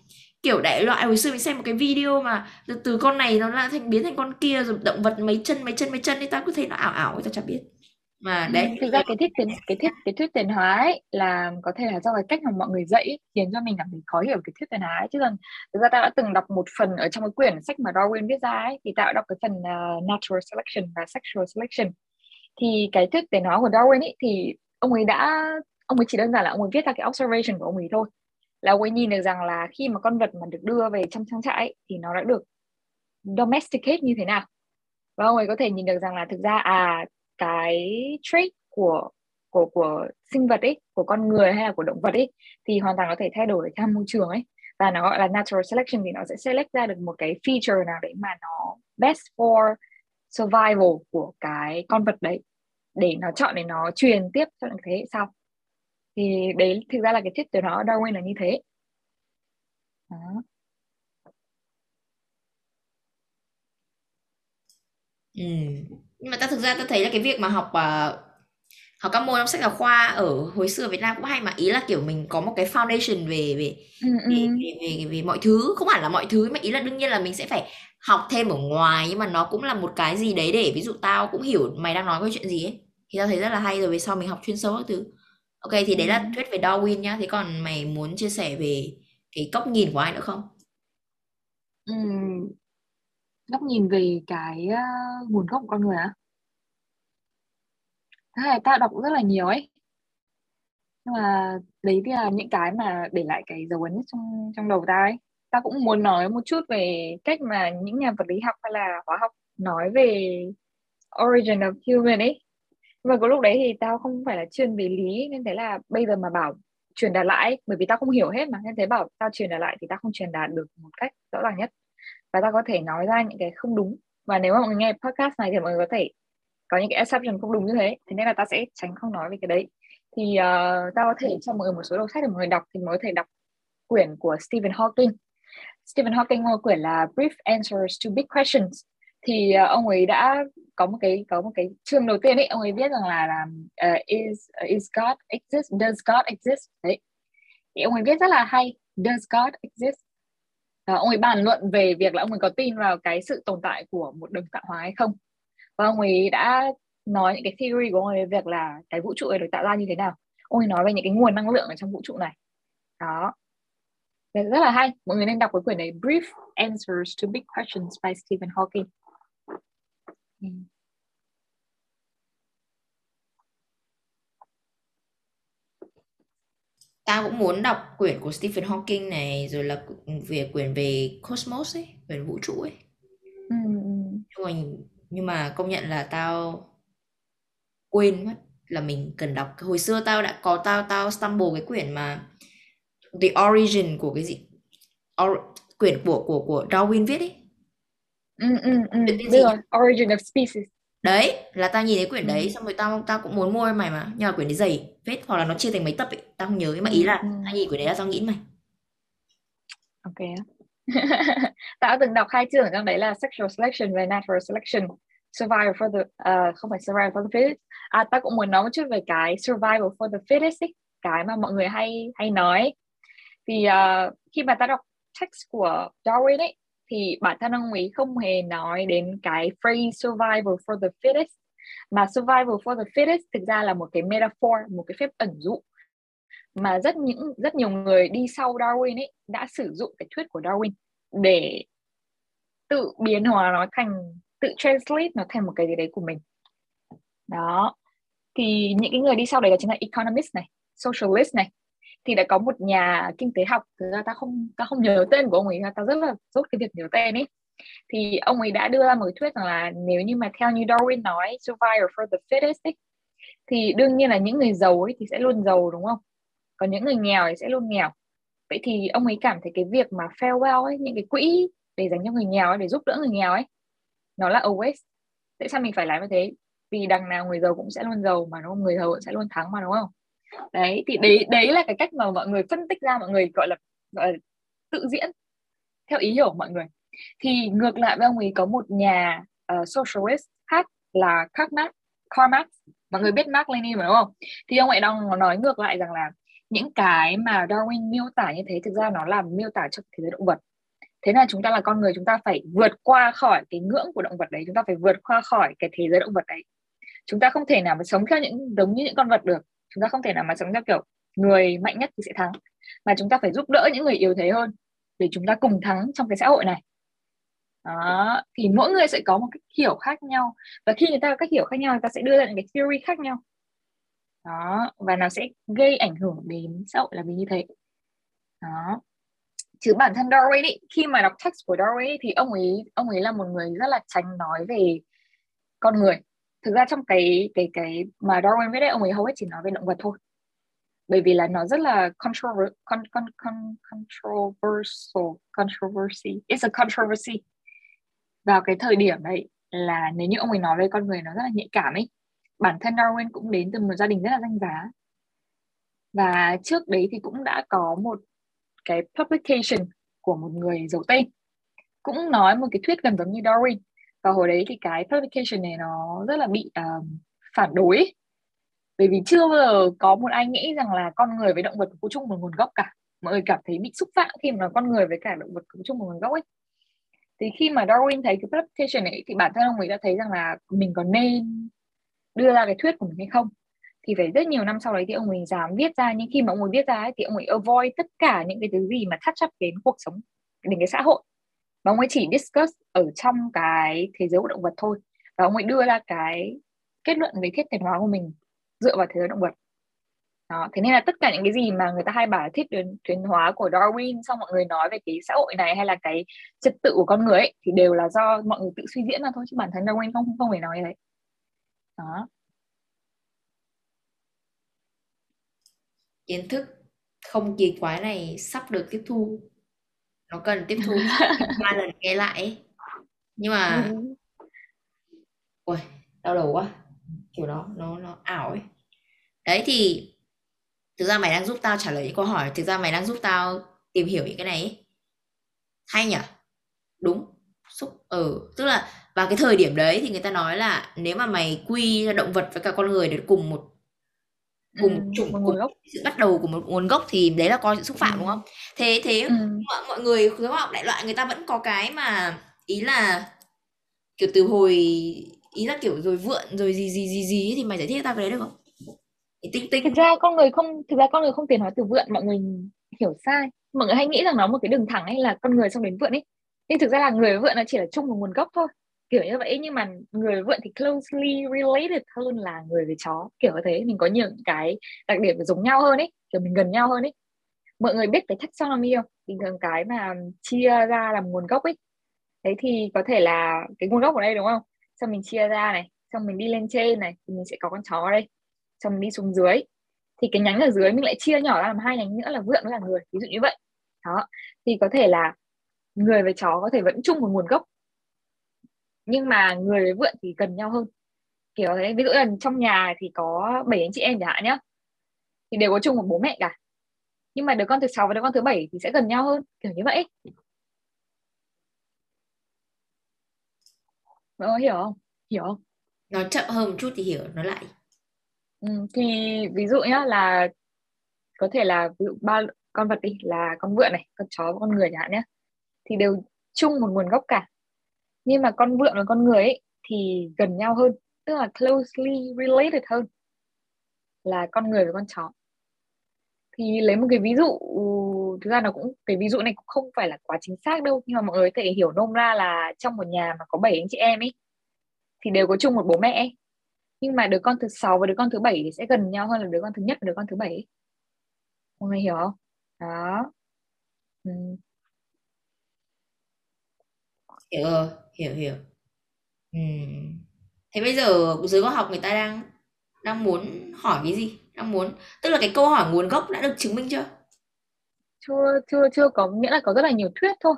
Kiểu đại loại hồi xưa mình xem một cái video mà từ, từ con này nó là thành biến thành con kia rồi động vật mấy chân mấy chân mấy chân thì tao cứ thấy nó ảo ảo tao chả biết mà ừ, đấy. thực ra cái thuyết tiến cái thuyết cái thuyết tiến hóa ấy là có thể là do cái cách mà mọi người dạy khiến cho mình cảm thấy khó hiểu cái thuyết tiến hóa ấy. chứ còn thực ra ta đã từng đọc một phần ở trong cái quyển sách mà Darwin viết ra ấy thì ta đã đọc cái phần uh, natural selection và sexual selection. Thì cái thuyết tiến hóa của Darwin ấy thì ông ấy đã ông ấy chỉ đơn giản là ông ấy viết ra cái observation của ông ấy thôi. Là ông ấy nhìn được rằng là khi mà con vật mà được đưa về trong trang trại ấy, thì nó đã được domesticate như thế nào. Và ông ấy có thể nhìn được rằng là thực ra à cái trait của của của sinh vật ấy, của con người hay là của động vật ấy, thì hoàn toàn có thể thay đổi theo môi trường ấy và nó gọi là natural selection thì nó sẽ select ra được một cái feature nào đấy mà nó best for survival của cái con vật đấy, để nó chọn để nó truyền tiếp cho những thế hệ sau thì đấy, thực ra là cái thuyết từ nó, Darwin là như thế đó. Ừ. Nhưng mà ta thực ra ta thấy là cái việc mà học uh, học các môn trong sách giáo khoa ở hồi xưa Việt Nam cũng hay mà. Ý là kiểu mình có một cái foundation về về ừ, về, về, về, về mọi thứ. Không hẳn là mọi thứ mà ý là đương nhiên là mình sẽ phải học thêm ở ngoài nhưng mà nó cũng là một cái gì đấy để ví dụ tao cũng hiểu mày đang nói cái chuyện gì ấy thì tao thấy rất là hay rồi về sau mình học chuyên sâu các thứ. Ok thì đấy là thuyết về Darwin nhá. Thế còn mày muốn chia sẻ về cái góc nhìn của ai nữa không? Ừ góc nhìn về cái uh, nguồn gốc của con người á thế này ta đọc rất là nhiều ấy. Nhưng mà đấy thì là những cái mà để lại cái dấu ấn trong trong đầu ta ấy. Ta cũng muốn nói một chút về cách mà những nhà vật lý học hay là hóa học nói về origin of human ấy. Nhưng mà có lúc đấy thì tao không phải là chuyên về lý nên thế là bây giờ mà bảo truyền đạt lại bởi vì tao không hiểu hết mà nên thế bảo tao truyền đạt lại thì tao không truyền đạt được một cách rõ ràng nhất và ta có thể nói ra những cái không đúng. Và nếu mà mọi người nghe podcast này thì mọi người có thể có những cái assumption không đúng như thế. Thế nên là ta sẽ tránh không nói về cái đấy. Thì uh, ta có thể cho mọi người một số đầu sách để mọi người đọc thì mọi người có thể đọc quyển của Stephen Hawking. Stephen Hawking ngồi quyển là Brief Answers to Big Questions. Thì uh, ông ấy đã có một cái có một cái chương đầu tiên ấy. Ông ấy viết rằng là là uh, is uh, is God exist? Does God exist? Đấy. Thì ông ấy viết rất là hay. Does God exist? Uh, ông ấy bàn luận về việc là ông ấy có tin vào cái sự tồn tại của một đấng tạo hóa hay không? Và ông ấy đã nói những cái theory của ông ấy về việc là cái vũ trụ này được tạo ra như thế nào. Ông ấy nói về những cái nguồn năng lượng ở trong vũ trụ này. Đó. Rất là hay. Mọi người nên đọc cái quyển này Brief Answers to Big Questions by Stephen Hawking. Ừ. Tao cũng muốn đọc quyển của Stephen Hawking này rồi là về quyển về cosmos ấy, quyển vũ trụ ấy. Ừ. Nhưng mà, nhưng mà công nhận là tao quên mất là mình cần đọc. Hồi xưa tao đã có tao tao stumble cái quyển mà The Origin của cái gì? Or, quyển của của của Darwin viết ấy ừ, ừ, ừ. Biết rồi. Origin of Species đấy là tao nhìn thấy quyển đấy ừ. xong rồi tao tao cũng muốn mua mày mà. Nhưng mà quyển đấy dày phết hoặc là nó chia thành mấy tập ấy. Tao không nhớ nhưng mà ý là ừ. tao nhìn quyển đấy là tao nghĩ mày. Ok tao từng đọc hai chương ở trong đấy là sexual selection và natural selection. Survival for the uh, không phải survival for the fittest. À tao cũng muốn nói một chút về cái survival for the fittest ấy cái mà mọi người hay hay nói thì uh, khi mà tao đọc text của Darwin ấy thì bản thân ông ấy không hề nói đến cái phrase survival for the fittest. Mà survival for the fittest thực ra là một cái metaphor, một cái phép ẩn dụ mà rất những, rất nhiều người đi sau Darwin ấy đã sử dụng cái thuyết của Darwin để tự biến hóa nó thành, tự translate nó thành một cái gì đấy của mình. Đó. Thì những cái người đi sau đấy là chính là economist này, socialist này thì đã có một nhà kinh tế học thực ra ta không ta không nhớ tên của ông ấy ta rất là rốt cái việc nhớ tên ấy. Thì ông ấy đã đưa ra một cái thuyết rằng là nếu như mà theo như Darwin nói survival for the fittest ấy, thì đương nhiên là những người giàu ấy thì sẽ luôn giàu đúng không? Còn những người nghèo thì sẽ luôn nghèo. Vậy thì ông ấy cảm thấy cái việc mà farewell ấy những cái quỹ để dành cho người nghèo ấy để giúp đỡ người nghèo ấy nó là always tại sao mình phải làm như thế? Vì đằng nào người giàu cũng sẽ luôn giàu mà đúng không? Người giàu cũng sẽ luôn thắng mà đúng không? Đấy thì đấy đấy là cái cách mà mọi người phân tích ra mọi người gọi là gọi là tự diễn theo ý hiểu của mọi người. Thì ngược lại với ông ấy có một nhà uh, socialist khác là Karl Marx, Karl Marx. Mọi người biết Marx Lenin mà đúng không? Thì ông ấy đang nói ngược lại rằng là những cái mà Darwin miêu tả như thế thực ra nó là miêu tả cho thế giới động vật. Thế là chúng ta là con người chúng ta phải vượt qua khỏi cái ngưỡng của động vật đấy chúng ta phải vượt qua khỏi cái thế giới động vật đấy. Chúng ta không thể nào mà sống theo những giống như những con vật được chúng ta không thể nào mà sống theo kiểu người mạnh nhất thì sẽ thắng. Mà chúng ta phải giúp đỡ những người yếu thế hơn để chúng ta cùng thắng trong cái xã hội này. Đó thì mỗi người sẽ có một cách hiểu khác nhau. Và khi người ta có cách hiểu khác nhau người ta sẽ đưa ra những cái theory khác nhau. Đó và nó sẽ gây ảnh hưởng đến xã hội là vì như thế. Đó. Chứ bản thân Darwin ý, khi mà đọc text của Darwin ý, thì ông ấy ông ấy là một người rất là tránh nói về con người thực ra trong cái cái cái mà Darwin viết đấy ông ấy hầu hết chỉ nói về động vật thôi. Bởi vì là nó rất là controversial con, con, con, controversial controversy it's a controversy. Vào cái thời điểm đấy là nếu như ông ấy nói về con người nó rất là nhạy cảm ấy bản thân Darwin cũng đến từ một gia đình rất là danh giá. Và trước đấy thì cũng đã có một cái publication của một người giàu tên cũng nói một cái thuyết gần giống như Darwin và hồi đấy thì cái publication này nó rất là bị uh, phản đối. Bởi vì chưa bao giờ có một ai nghĩ rằng là con người với động vật có chung một nguồn gốc cả. Mọi người cảm thấy bị xúc phạm khi mà con người với cả động vật có chung một nguồn gốc ấy. Thì khi mà Darwin thấy cái publication ấy thì bản thân ông ấy đã thấy rằng là mình có nên đưa ra cái thuyết của mình hay không? Thì phải rất nhiều năm sau đấy thì ông ấy dám viết ra nhưng khi mà ông ấy viết ra ấy, thì ông ấy avoid tất cả những cái thứ gì mà touch up đến cuộc sống đến cái xã hội và ông ấy chỉ discuss ở trong cái thế giới của động vật thôi. Và ông ấy đưa ra cái kết luận về thiết tiến hóa của mình dựa vào thế giới động vật. Đó thế nên là tất cả những cái gì mà người ta hay bảo là thiết tiến, tiến hóa của Darwin xong mọi người nói về cái xã hội này hay là cái trật tự của con người ấy thì đều là do mọi người tự suy diễn ra thôi chứ bản thân Darwin không không phải nói như thế đó. Kiến thức không kỳ quái này sắp được tiếp thu nó cần tiếp thu ba lần nghe lại ấy. nhưng mà ừ. ui đau đầu quá kiểu đó nó nó ảo ấy đấy thì thực ra mày đang giúp tao trả lời những câu hỏi thực ra mày đang giúp tao tìm hiểu những cái này ấy. hay nhỉ đúng xúc ở ừ. tức là vào cái thời điểm đấy thì người ta nói là nếu mà mày quy động vật với cả con người để cùng một cùng ừ, chủng cùng gốc. sự bắt đầu của một nguồn gốc thì đấy là coi sự xúc phạm ừ. đúng không thế thế ừ. mọi, mọi người khối học đại loại người ta vẫn có cái mà ý là kiểu từ hồi ý là kiểu rồi vượn rồi gì gì gì gì thì mày giải thích cho tao cái đấy được không tinh tinh thực ra con người không thực ra con người không tiền hóa từ vượn mọi người hiểu sai mọi người hay nghĩ rằng nó một cái đường thẳng hay là con người xong đến vượn ấy nhưng thực ra là người với vượn nó chỉ là chung một nguồn gốc thôi kiểu như vậy, nhưng mà người vượn thì closely related hơn là người với chó. Kiểu như thế, mình có nhiều cái đặc điểm giống nhau hơn ấy, kiểu mình gần nhau hơn ấy. Mọi người biết cái taxonomy không? Bình thường cái mà chia ra làm nguồn gốc ấy. Đấy thì có thể là cái nguồn gốc ở đây đúng không? Xong mình chia ra này, xong mình đi lên trên này, thì mình sẽ có con chó ở đây. Xong mình đi xuống dưới. Thì cái nhánh ở dưới mình lại chia nhỏ ra làm hai nhánh nữa là vượn với là người, ví dụ như vậy. Đó. Thì có thể là người với chó có thể vẫn chung một nguồn gốc nhưng mà người với vượn thì gần nhau hơn. Kiểu thế ví dụ là trong nhà thì có bảy anh chị em chẳng hạn nhá. Thì đều có chung một bố mẹ cả. Nhưng mà đứa con thứ sáu và đứa con thứ bảy thì sẽ gần nhau hơn kiểu như vậy. Mọi người hiểu không? Hiểu không? Nó chậm hơn một chút thì hiểu nó lại. Ừ, thì ví dụ nhá là có thể là ví dụ ba con vật đi là con vượn này con chó và con người chẳng hạn nhé thì đều chung một nguồn gốc cả nhưng mà con vượn và con người ấy thì gần nhau hơn, tức là closely related hơn là con người và con chó thì lấy một cái ví dụ ừ, thực ra nó cũng, cái ví dụ này cũng không phải là quá chính xác đâu, nhưng mà mọi người có thể hiểu nôm ra là trong một nhà mà có bảy anh chị em ấy, thì đều có chung một bố mẹ ấy. nhưng mà đứa con thứ sáu và đứa con thứ bảy thì sẽ gần nhau hơn là đứa con thứ nhất và đứa con thứ bảy ấy. mọi người hiểu không đó ừ hiểu rồi hiểu hiểu. Ừ. thế bây giờ giới khoa học người ta đang đang muốn hỏi cái gì? Đang muốn tức là cái câu hỏi nguồn gốc đã được chứng minh chưa? Chưa chưa chưa có nghĩa là có rất là nhiều thuyết thôi.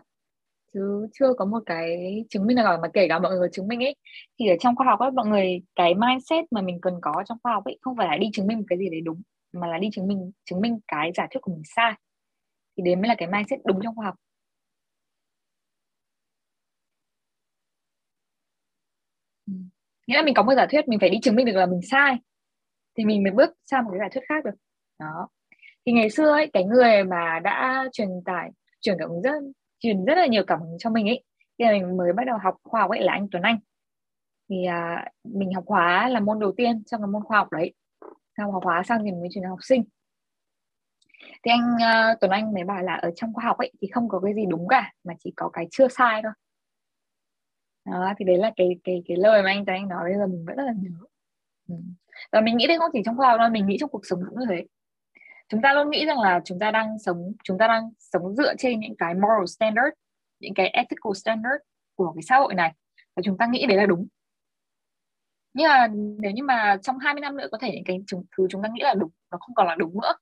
Chứ chưa có một cái chứng minh nào mà kể cả mọi người chứng minh ấy thì ở trong khoa học ấy mọi người cái mindset mà mình cần có trong khoa học ấy không phải là đi chứng minh một cái gì đấy đúng mà là đi chứng minh chứng minh cái giả thuyết của mình sai. Thì đấy mới là cái mindset đúng trong khoa học nghĩa là mình có một giả thuyết mình phải đi chứng minh được là mình sai. Thì mình mới bước sang một cái giả thuyết khác được. Đó. Thì ngày xưa ấy cái người mà đã truyền tải truyền cảm hứng rất truyền rất là nhiều cảm hứng cho mình ấy khi mình mới bắt đầu học khoa học ấy là anh Tuấn Anh. Thì à, mình học hóa là môn đầu tiên trong cái môn khoa học đấy. Sau học hóa xong thì mới chuyển học sinh. Thì anh uh, Tuấn Anh mới bảo là ở trong khoa học ấy thì không có cái gì đúng cả mà chỉ có cái chưa sai thôi đó, thì đấy là cái cái cái lời mà anh Tuấn Anh nói bây giờ mình vẫn rất là nhớ. Ừ. và mình nghĩ đây không chỉ trong khoa học đâu, mình nghĩ trong cuộc sống cũng như thế. Chúng ta luôn nghĩ rằng là chúng ta đang sống, chúng ta đang sống dựa trên những cái moral standard, những cái ethical standard của cái xã hội này. Và chúng ta nghĩ đấy là đúng. Nhưng mà nếu như mà trong 20 năm nữa có thể những cái thứ chúng ta nghĩ là đúng, nó không còn là đúng nữa.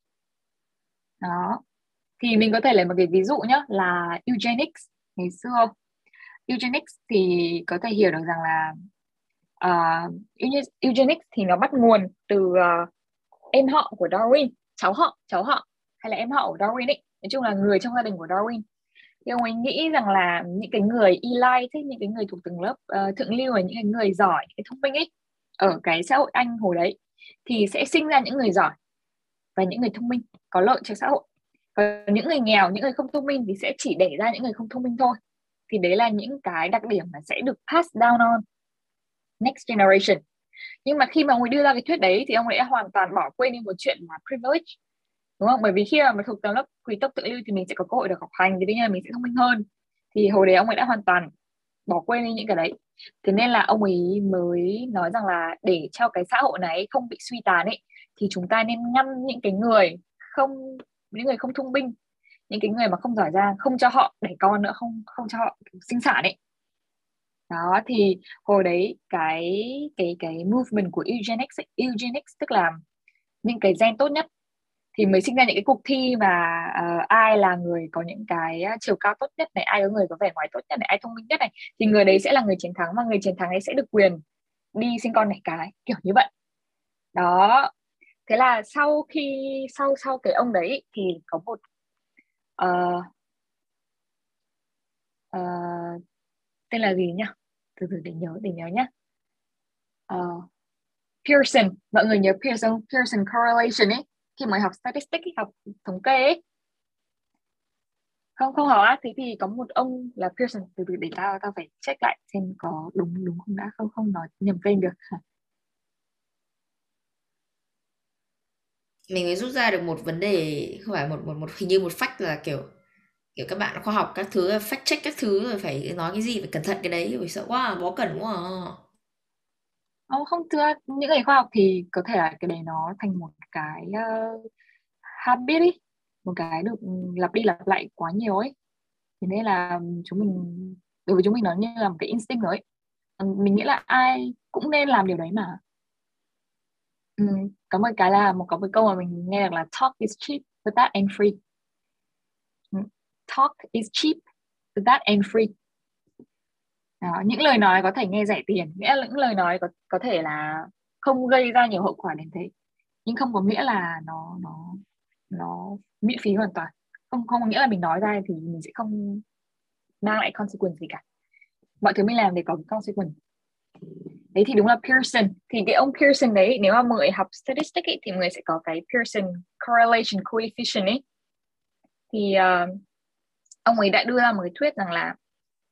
Đó. Thì mình có thể lấy một cái ví dụ nhé là eugenics, ngày xưa eugenics thì có thể hiểu được rằng là uh, eugenics thì nó bắt nguồn từ uh, em họ của Darwin cháu họ cháu họ hay là em họ của Darwin ấy. Nói chung là người trong gia đình của Darwin. Thì ông ấy nghĩ rằng là những cái người elite những cái người thuộc tầng lớp uh, thượng lưu và những cái người giỏi những cái thông minh ấy ở cái xã hội Anh hồi đấy thì sẽ sinh ra những người giỏi và những người thông minh có lợi cho xã hội. Còn những người nghèo những người không thông minh thì sẽ chỉ để ra những người không thông minh thôi thì đấy là những cái đặc điểm mà sẽ được pass down on next generation. Nhưng mà khi mà ông ấy đưa ra cái thuyết đấy thì ông ấy đã hoàn toàn bỏ quên đi một chuyện là privilege, đúng không? Bởi vì khi mà mình thuộc tầng lớp quý tộc tự lưu thì mình sẽ có cơ hội được học hành, thì đương nhiên là mình sẽ thông minh hơn. Thì hồi đấy ông ấy đã hoàn toàn bỏ quên đi những cái đấy. Thế nên là ông ấy mới nói rằng là để cho cái xã hội này không bị suy tàn ấy, thì chúng ta nên ngăn những cái người không, những người không thông minh những cái người mà không giỏi giang không cho họ đẻ con nữa không không cho họ sinh sản ấy. Đó thì hồi đấy cái cái cái movement của eugenics eugenics tức là những cái gen tốt nhất thì mới sinh ra những cái cuộc thi mà uh, ai là người có những cái ờ, chiều cao tốt nhất này ai có người có vẻ ngoài tốt nhất này ai thông minh nhất này thì người đấy sẽ là người chiến thắng và người chiến thắng ấy sẽ được quyền đi sinh con này cái kiểu như vậy. Đó thế là sau khi sau sau cái ông đấy thì có một uh, uh, tên là gì nhỉ? Từ từ để nhớ để nhớ nhé. Uh, Pearson. Mọi người nhớ Pearson Pearson correlation ấy. Khi mà học statistics ấy, học thống kê ấy. Không không học á thế thì có một ông là Pearson. Từ từ để tao tao phải check lại xem có đúng đúng không đã. Không không nói nhầm tên được. Mình mới rút ra được một vấn đề không phải một một một hình như một phách là kiểu kiểu các bạn khoa học các thứ fact check các thứ rồi phải nói cái gì phải cẩn thận cái đấy bởi sợ quá bó cẩn quá à. Không, không thưa những người khoa học thì có thể là cái đấy nó thành một cái uh, habit ý, một cái được lặp đi lặp lại quá nhiều ấy thế nên là chúng mình đối với chúng mình nó như là một cái instinct rồi ấy. Ờ, mình nghĩ là ai cũng nên làm điều đấy mà ừ, có một cái là một có một câu mà mình nghe được là talk is cheap but that ain't free ừ, talk is cheap but that ain't free. Đó, những lời nói có thể nghe rẻ tiền nghĩa là những lời nói có có thể là không gây ra nhiều hậu quả đến thế. Nhưng không có nghĩa là nó nó nó miễn phí hoàn toàn. Không không có nghĩa là mình nói ra thì mình sẽ không mang lại consequence gì cả. Mọi thứ mình làm đều có consequence đấy thì đúng là Pearson. Thì cái ông Pearson đấy nếu mà mọi người học statistics ấy, thì mọi người sẽ có cái Pearson correlation coefficient ấy. Thì uh, ông ấy đã đưa ra một cái thuyết rằng là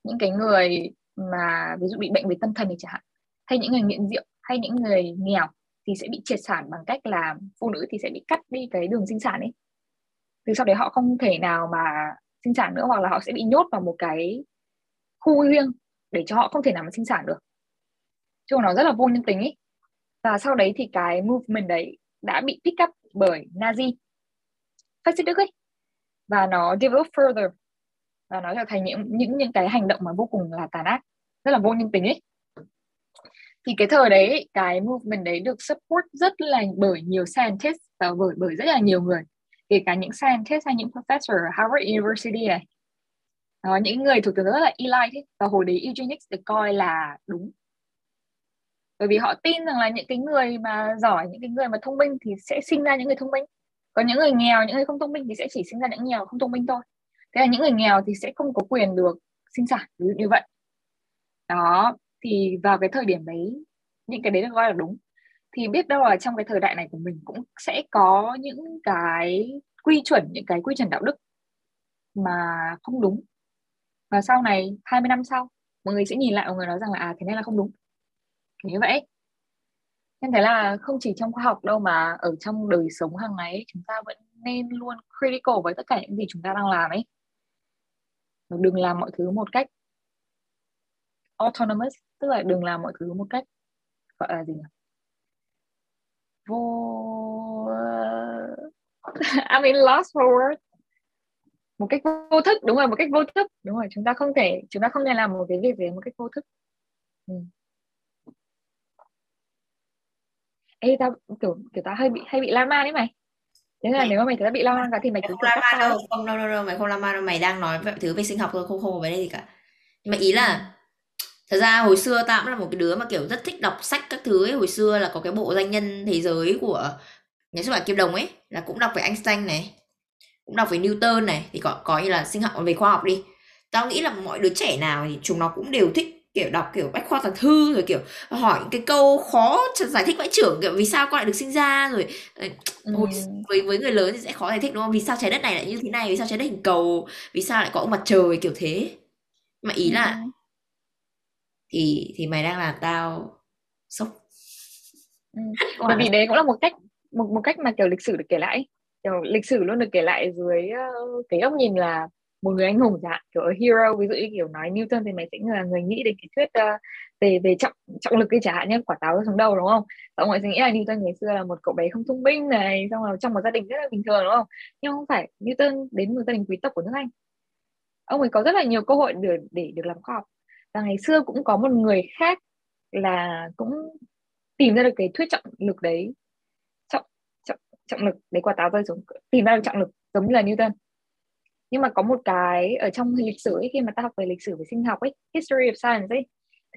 những cái người mà ví dụ bị bệnh về tâm thần thì chẳng hạn hay những người nghiện rượu hay những người nghèo thì sẽ bị triệt sản bằng cách là phụ nữ thì sẽ bị cắt đi cái đường sinh sản ấy. Từ sau đấy họ không thể nào mà sinh sản nữa hoặc là họ sẽ bị nhốt vào một cái khu riêng để cho họ không thể nào mà sinh sản được chung nó rất là vô nhân tính ấy và sau đấy thì cái movement đấy đã bị pick up bởi Nazi. Phát xít Đức ấy. Và nó develop further. Và nó trở thành những những những cái hành động mà vô cùng là tàn ác. Rất là vô nhân tính ấy thì cái thời đấy cái movement đấy được support rất là bởi nhiều scientists và bởi bởi rất là nhiều người. Kể cả những scientist hay những professor ở Harvard University này. Đó, những người thuộc rất là elite ấy. và hồi đấy eugenics được coi là đúng bởi vì họ tin rằng là những cái người mà giỏi những cái người mà thông minh thì sẽ sinh ra những người thông minh. Còn những người nghèo những người không thông minh thì sẽ chỉ sinh ra những nghèo không thông minh thôi. Thế là những người nghèo thì sẽ không có quyền được sinh sản như, như vậy. Đó thì vào cái thời điểm đấy những cái đấy được gọi là đúng. Thì biết đâu là trong cái thời đại này của mình cũng sẽ có những cái quy chuẩn những cái quy chuẩn đạo đức mà không đúng. Và sau này 20 năm sau mọi người sẽ nhìn lại mọi người nói rằng là à thế này là không đúng như vậy. Nên thế là không chỉ trong khoa học đâu mà ở trong đời sống hàng ngày chúng ta vẫn nên luôn critical với tất cả những gì chúng ta đang làm ấy. Đừng làm mọi thứ một cách autonomous, tức là đừng làm mọi thứ một cách, gọi là gì nhỉ? Vô, I mean, lost for words. Một cách vô thức, đúng rồi, một cách vô thức. Đúng rồi, chúng ta không thể, chúng ta không nên làm một cái việc gì một cách vô thức. Ừ. ê tao kiểu kiểu tao hơi bị hay bị lan man đấy mày. Thế là mày, nếu mà mày thấy bị lan man cả thì mày cứ không lan man đâu không đâu đâu đâu mày không lan man đâu. Mày đang nói về thứ về sinh học thôi không không vấn đề gì cả. Nhưng mà ý là thật ra hồi xưa tao cũng là một cái đứa mà kiểu rất thích đọc sách các thứ ấy. Hồi xưa là có cái bộ danh nhân thế giới của nhà xuất bản kim đồng ấy là cũng đọc về Einstein này cũng đọc về Newton này. Thì có có như là sinh học về khoa học đi. Tao nghĩ là mọi đứa trẻ nào thì chúng nó cũng đều thích kiểu đọc kiểu bách khoa toàn thư rồi kiểu hỏi những cái câu khó giải thích vãi trưởng kiểu vì sao con lại được sinh ra rồi ừ. với với người lớn thì sẽ khó giải thích đúng không? Vì sao trái đất này lại như thế này? Vì sao trái đất hình cầu? Vì sao lại có ông mặt trời? Kiểu thế. Mà ý là ừ. thì thì mày đang làm tao sốc. Ừ. bởi vì đấy cũng là một cách một một cách mà kiểu lịch sử được kể lại. Kiểu lịch sử luôn được kể lại dưới uh, cái góc nhìn là một người anh hùng chẳng hạn kiểu hero ví dụ như kiểu nói Newton thì mày sẽ là người nghĩ đến cái thuyết uh, về về trọng trọng lực đi chẳng hạn nhé quả táo xuống đầu đúng không? Và người sẽ nghĩ là Newton ngày xưa là một cậu bé không thông minh này xong rồi trong một gia đình rất là bình thường đúng không? Nhưng không phải Newton đến một gia đình quý tộc của nước Anh. Ông ấy có rất là nhiều cơ hội để để được làm khoa học. Và ngày xưa cũng có một người khác là cũng tìm ra được cái thuyết trọng lực đấy. Trọng trọng trọng lực đấy quả táo rơi xuống tìm ra được trọng lực giống như là Newton nhưng mà có một cái ở trong lịch sử ấy khi mà ta học về lịch sử về sinh học ấy history of science ấy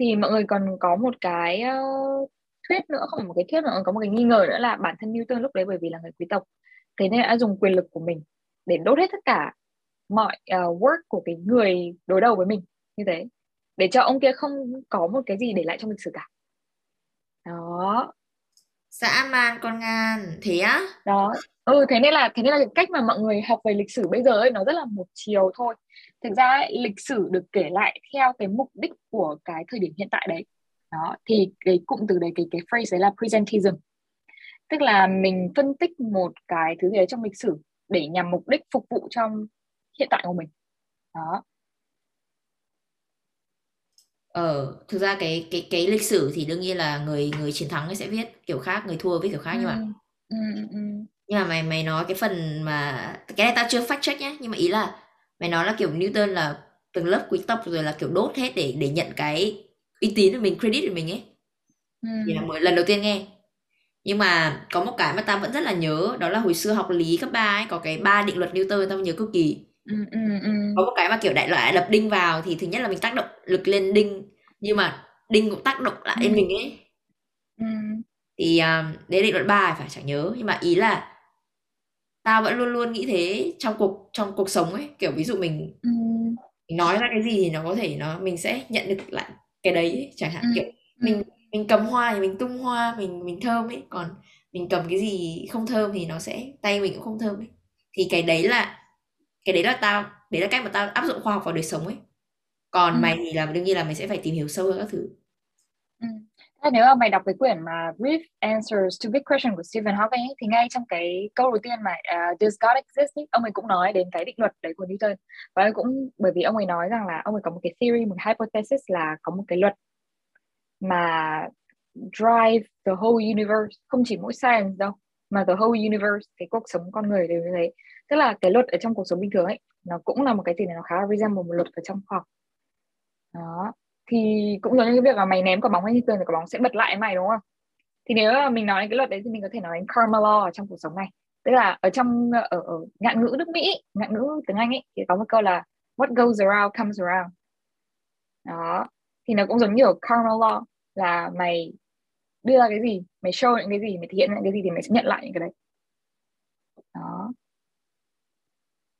thì mọi người còn có một cái uh, thuyết nữa không phải một cái thuyết mà còn có một cái nghi ngờ nữa là bản thân Newton lúc đấy bởi vì là người quý tộc thế nên đã dùng quyền lực của mình để đốt hết tất cả mọi uh, work của cái người đối đầu với mình như thế để cho ông kia không có một cái gì để lại trong lịch sử cả. Đó. Dạ, dã man con ngan. Thế á? Đó. Ừ thế nên là thế nên là cái cách mà mọi người học về lịch sử bây giờ ấy nó rất là một chiều thôi. Thực ra ấy, lịch sử được kể lại theo cái mục đích của cái thời điểm hiện tại đấy. Đó thì cái cụm từ đấy cái cái phrase đấy là presentism. Tức là mình phân tích một cái thứ gì đấy trong lịch sử để nhằm mục đích phục vụ trong hiện tại của mình. Đó. Ờ, thực ra cái cái cái lịch sử thì đương nhiên là người người chiến thắng sẽ viết kiểu khác, người thua viết kiểu khác nhưng mà ừ, ừ, ừ. nhưng mà mày mày nói cái phần mà cái này tao chưa fact check nhé nhưng mà ý là mày nói là kiểu Newton là từng lớp quý tộc rồi là kiểu đốt hết để để nhận cái uy tín của mình credit của mình ấy ừ. thì là mới lần đầu tiên nghe nhưng mà có một cái mà tao vẫn rất là nhớ đó là hồi xưa học lý cấp 3 ấy có cái ba định luật Newton tao nhớ cực kỳ ừ, ừ, ừ. có một cái mà kiểu đại loại đập đinh vào thì thứ nhất là mình tác động lực lên đinh nhưng mà đinh cũng tác động lại lên ừ. mình ấy ừ. thì um, đấy định luật ba phải chẳng nhớ nhưng mà ý là tao vẫn luôn luôn nghĩ thế trong cuộc trong cuộc sống ấy kiểu ví dụ mình ừ. mình nói ra cái gì thì nó có thể nó mình sẽ nhận được lại cái đấy ấy. chẳng hạn ừ. kiểu mình mình cầm hoa thì mình tung hoa mình mình thơm ấy còn mình cầm cái gì không thơm thì nó sẽ tay mình cũng không thơm ấy thì cái đấy là cái đấy là tao đấy là cách mà tao áp dụng khoa học vào đời sống ấy. Còn ừ. mày thì là đương nhiên là mày sẽ phải tìm hiểu sâu hơn các thứ. Ừ. Thế nếu mà mày đọc cái quyển mà Brief Answers to Big Question của Stephen Hawking ấy, thì ngay trong cái câu đầu tiên mà uh, Does God exist ấy, ông ấy cũng nói đến cái định luật đấy của Newton. Và cũng bởi vì ông ấy nói rằng là ông ấy có một cái theory, một cái hypothesis là có một cái luật mà drive the whole universe. Không chỉ mỗi science đâu mà the whole universe cái cuộc sống con người đều như thế tức là cái luật ở trong cuộc sống bình thường ấy nó cũng là một cái gì nó khá là resemble một luật ở trong khoa học. Đó. Thì cũng giống như cái việc là mày ném quả bóng lên tường thì quả bóng sẽ bật lại mày đúng không? Thì nếu mà mình nói cái luật đấy thì mình có thể nói đến karma law ở trong cuộc sống này. Tức là ở trong ở, ở ngạn ngữ nước Mỹ ngạn ngữ tiếng Anh ấy thì có một câu là what goes around comes around. Đó. Thì nó cũng giống như ở karma law là mày đưa ra cái gì mày show những cái gì mày thể hiện những cái gì thì mày sẽ nhận lại những cái đấy. Đó.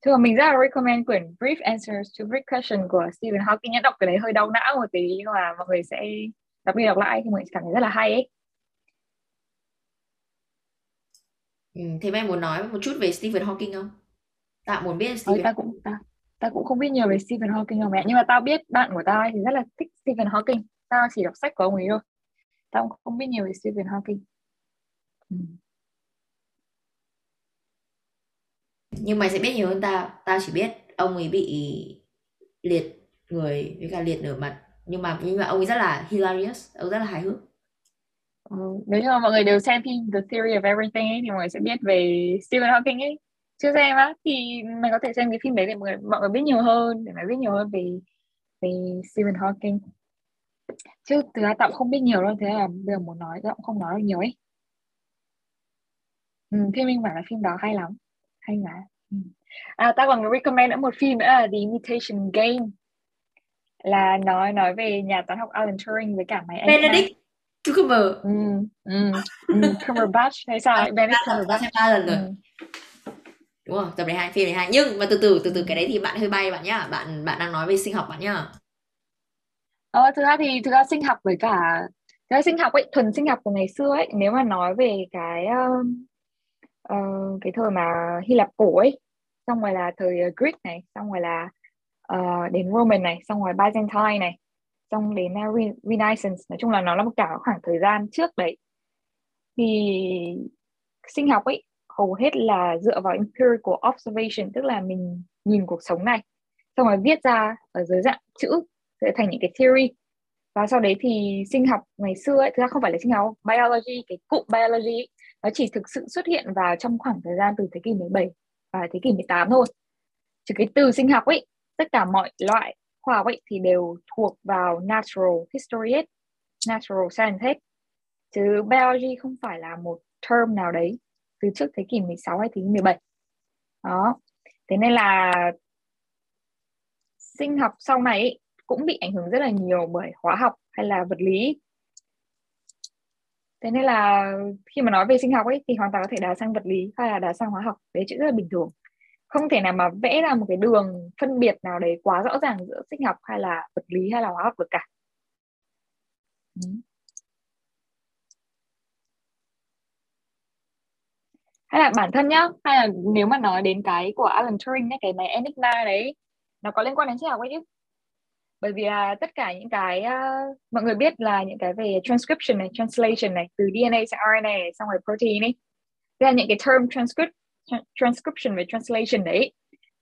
Chứ mình rất là recommend quyển Brief Answers to Brief Question của Stephen Hawking nhé. Đọc cái đấy hơi đau não một tí nhưng mà mọi người sẽ đọc đi đọc lại thì mọi người cảm thấy rất là hay ấy. Ừ, thế mày muốn nói một chút về Stephen Hawking không? Tao muốn biết Ôi, Stephen ta cũng ta, ta cũng không biết nhiều về Stephen Hawking đâu mẹ nhưng mà tao biết bạn của tao thì rất là thích Stephen Hawking tao chỉ đọc sách của ông ấy thôi tao không biết nhiều về Stephen Hawking ừ. Nhưng mày sẽ biết nhiều hơn tao. Tao chỉ biết ông ấy bị liệt người với cả liệt nửa mặt. Nhưng mà nhưng mà ông ấy rất là hilarious. Ông rất là hài hước. Ừ, nếu như mà mọi người đều xem phim The Theory of Everything ấy, thì mọi người sẽ biết về Stephen Hawking ấy. Chưa xem á thì mày có thể xem cái phim đấy để mọi người, mọi người biết nhiều hơn để mày biết nhiều hơn về về Stephen Hawking. Chứ từ ra tao cũng không biết nhiều đâu thế là bây giờ muốn nói tao cũng không nói được nhiều ấy. Ừ, thế mình bảo là phim đó hay lắm hay mà ừ. à tao còn recommend nữa một phim nữa là The Imitation Game. Là nói nói về nhà toán học Alan Turing với cả máy Benedict Cumber ừ, ừ, ừ, Cumberbatch hay sao Benedict Cumberbatch ba lần rồi. Ừ. đúng không? Tập này hai phim này hai. Nhưng mà từ từ từ từ cái đấy thì bạn hơi bay bạn nhá. Bạn bạn đang nói về sinh học bạn nhá. Ờ thực ra thì thực ra sinh học với cả thực ra sinh học ấy thuần sinh học của ngày xưa ấy nếu mà nói về cái uh, uh, cái thời mà Hy Lạp cổ ấy xong rồi là thời ờ, Greek này xong rồi là uh, đến Roman này xong rồi Byzantine này xong đến uh, Renaissance. Nói chung là nó là một cả khoảng thời gian trước đấy. Thì sinh học ấy hầu hết là dựa vào empirical observation tức là mình nhìn cuộc sống này. Xong rồi viết ra ở dưới dạng chữ sẽ thành những cái theory. Và sau đấy thì sinh học ngày xưa ấy thực ra không phải là sinh học biology cái cụm biology ấy, nó chỉ thực sự xuất hiện vào trong khoảng thời gian từ thế kỷ 17 và thế kỷ 18 thôi. Chứ cái từ sinh học ấy tất cả mọi loại khoa học ấy thì đều thuộc vào natural history hết natural science hết. Chứ biology không phải là một term nào đấy từ trước thế kỷ 16 hay thế kỷ 17 đó. Thế nên là sinh học sau này ấy, cũng bị ảnh hưởng rất là nhiều bởi hóa học hay là vật lý thế nên là khi mà nói về sinh học ấy thì hoàn toàn có thể đá sang vật lý hay là đá sang hóa học. Đấy chữ rất là bình thường. Không thể nào mà vẽ ra một cái đường phân biệt nào đấy quá rõ ràng giữa sinh học hay là vật lý hay là hóa học được cả. Ừ. hay là bản thân nhá hay là nếu mà nói đến cái của Alan Turing ấy, cái máy Enigma đấy nó có liên quan đến sinh học ấy chứ? Bởi vì là tất cả những cái uh, mọi người biết là những cái về transcription này translation này từ DNA sang RNA này, xong rồi protein ấy. Thế là những cái term transcript transcription và translation đấy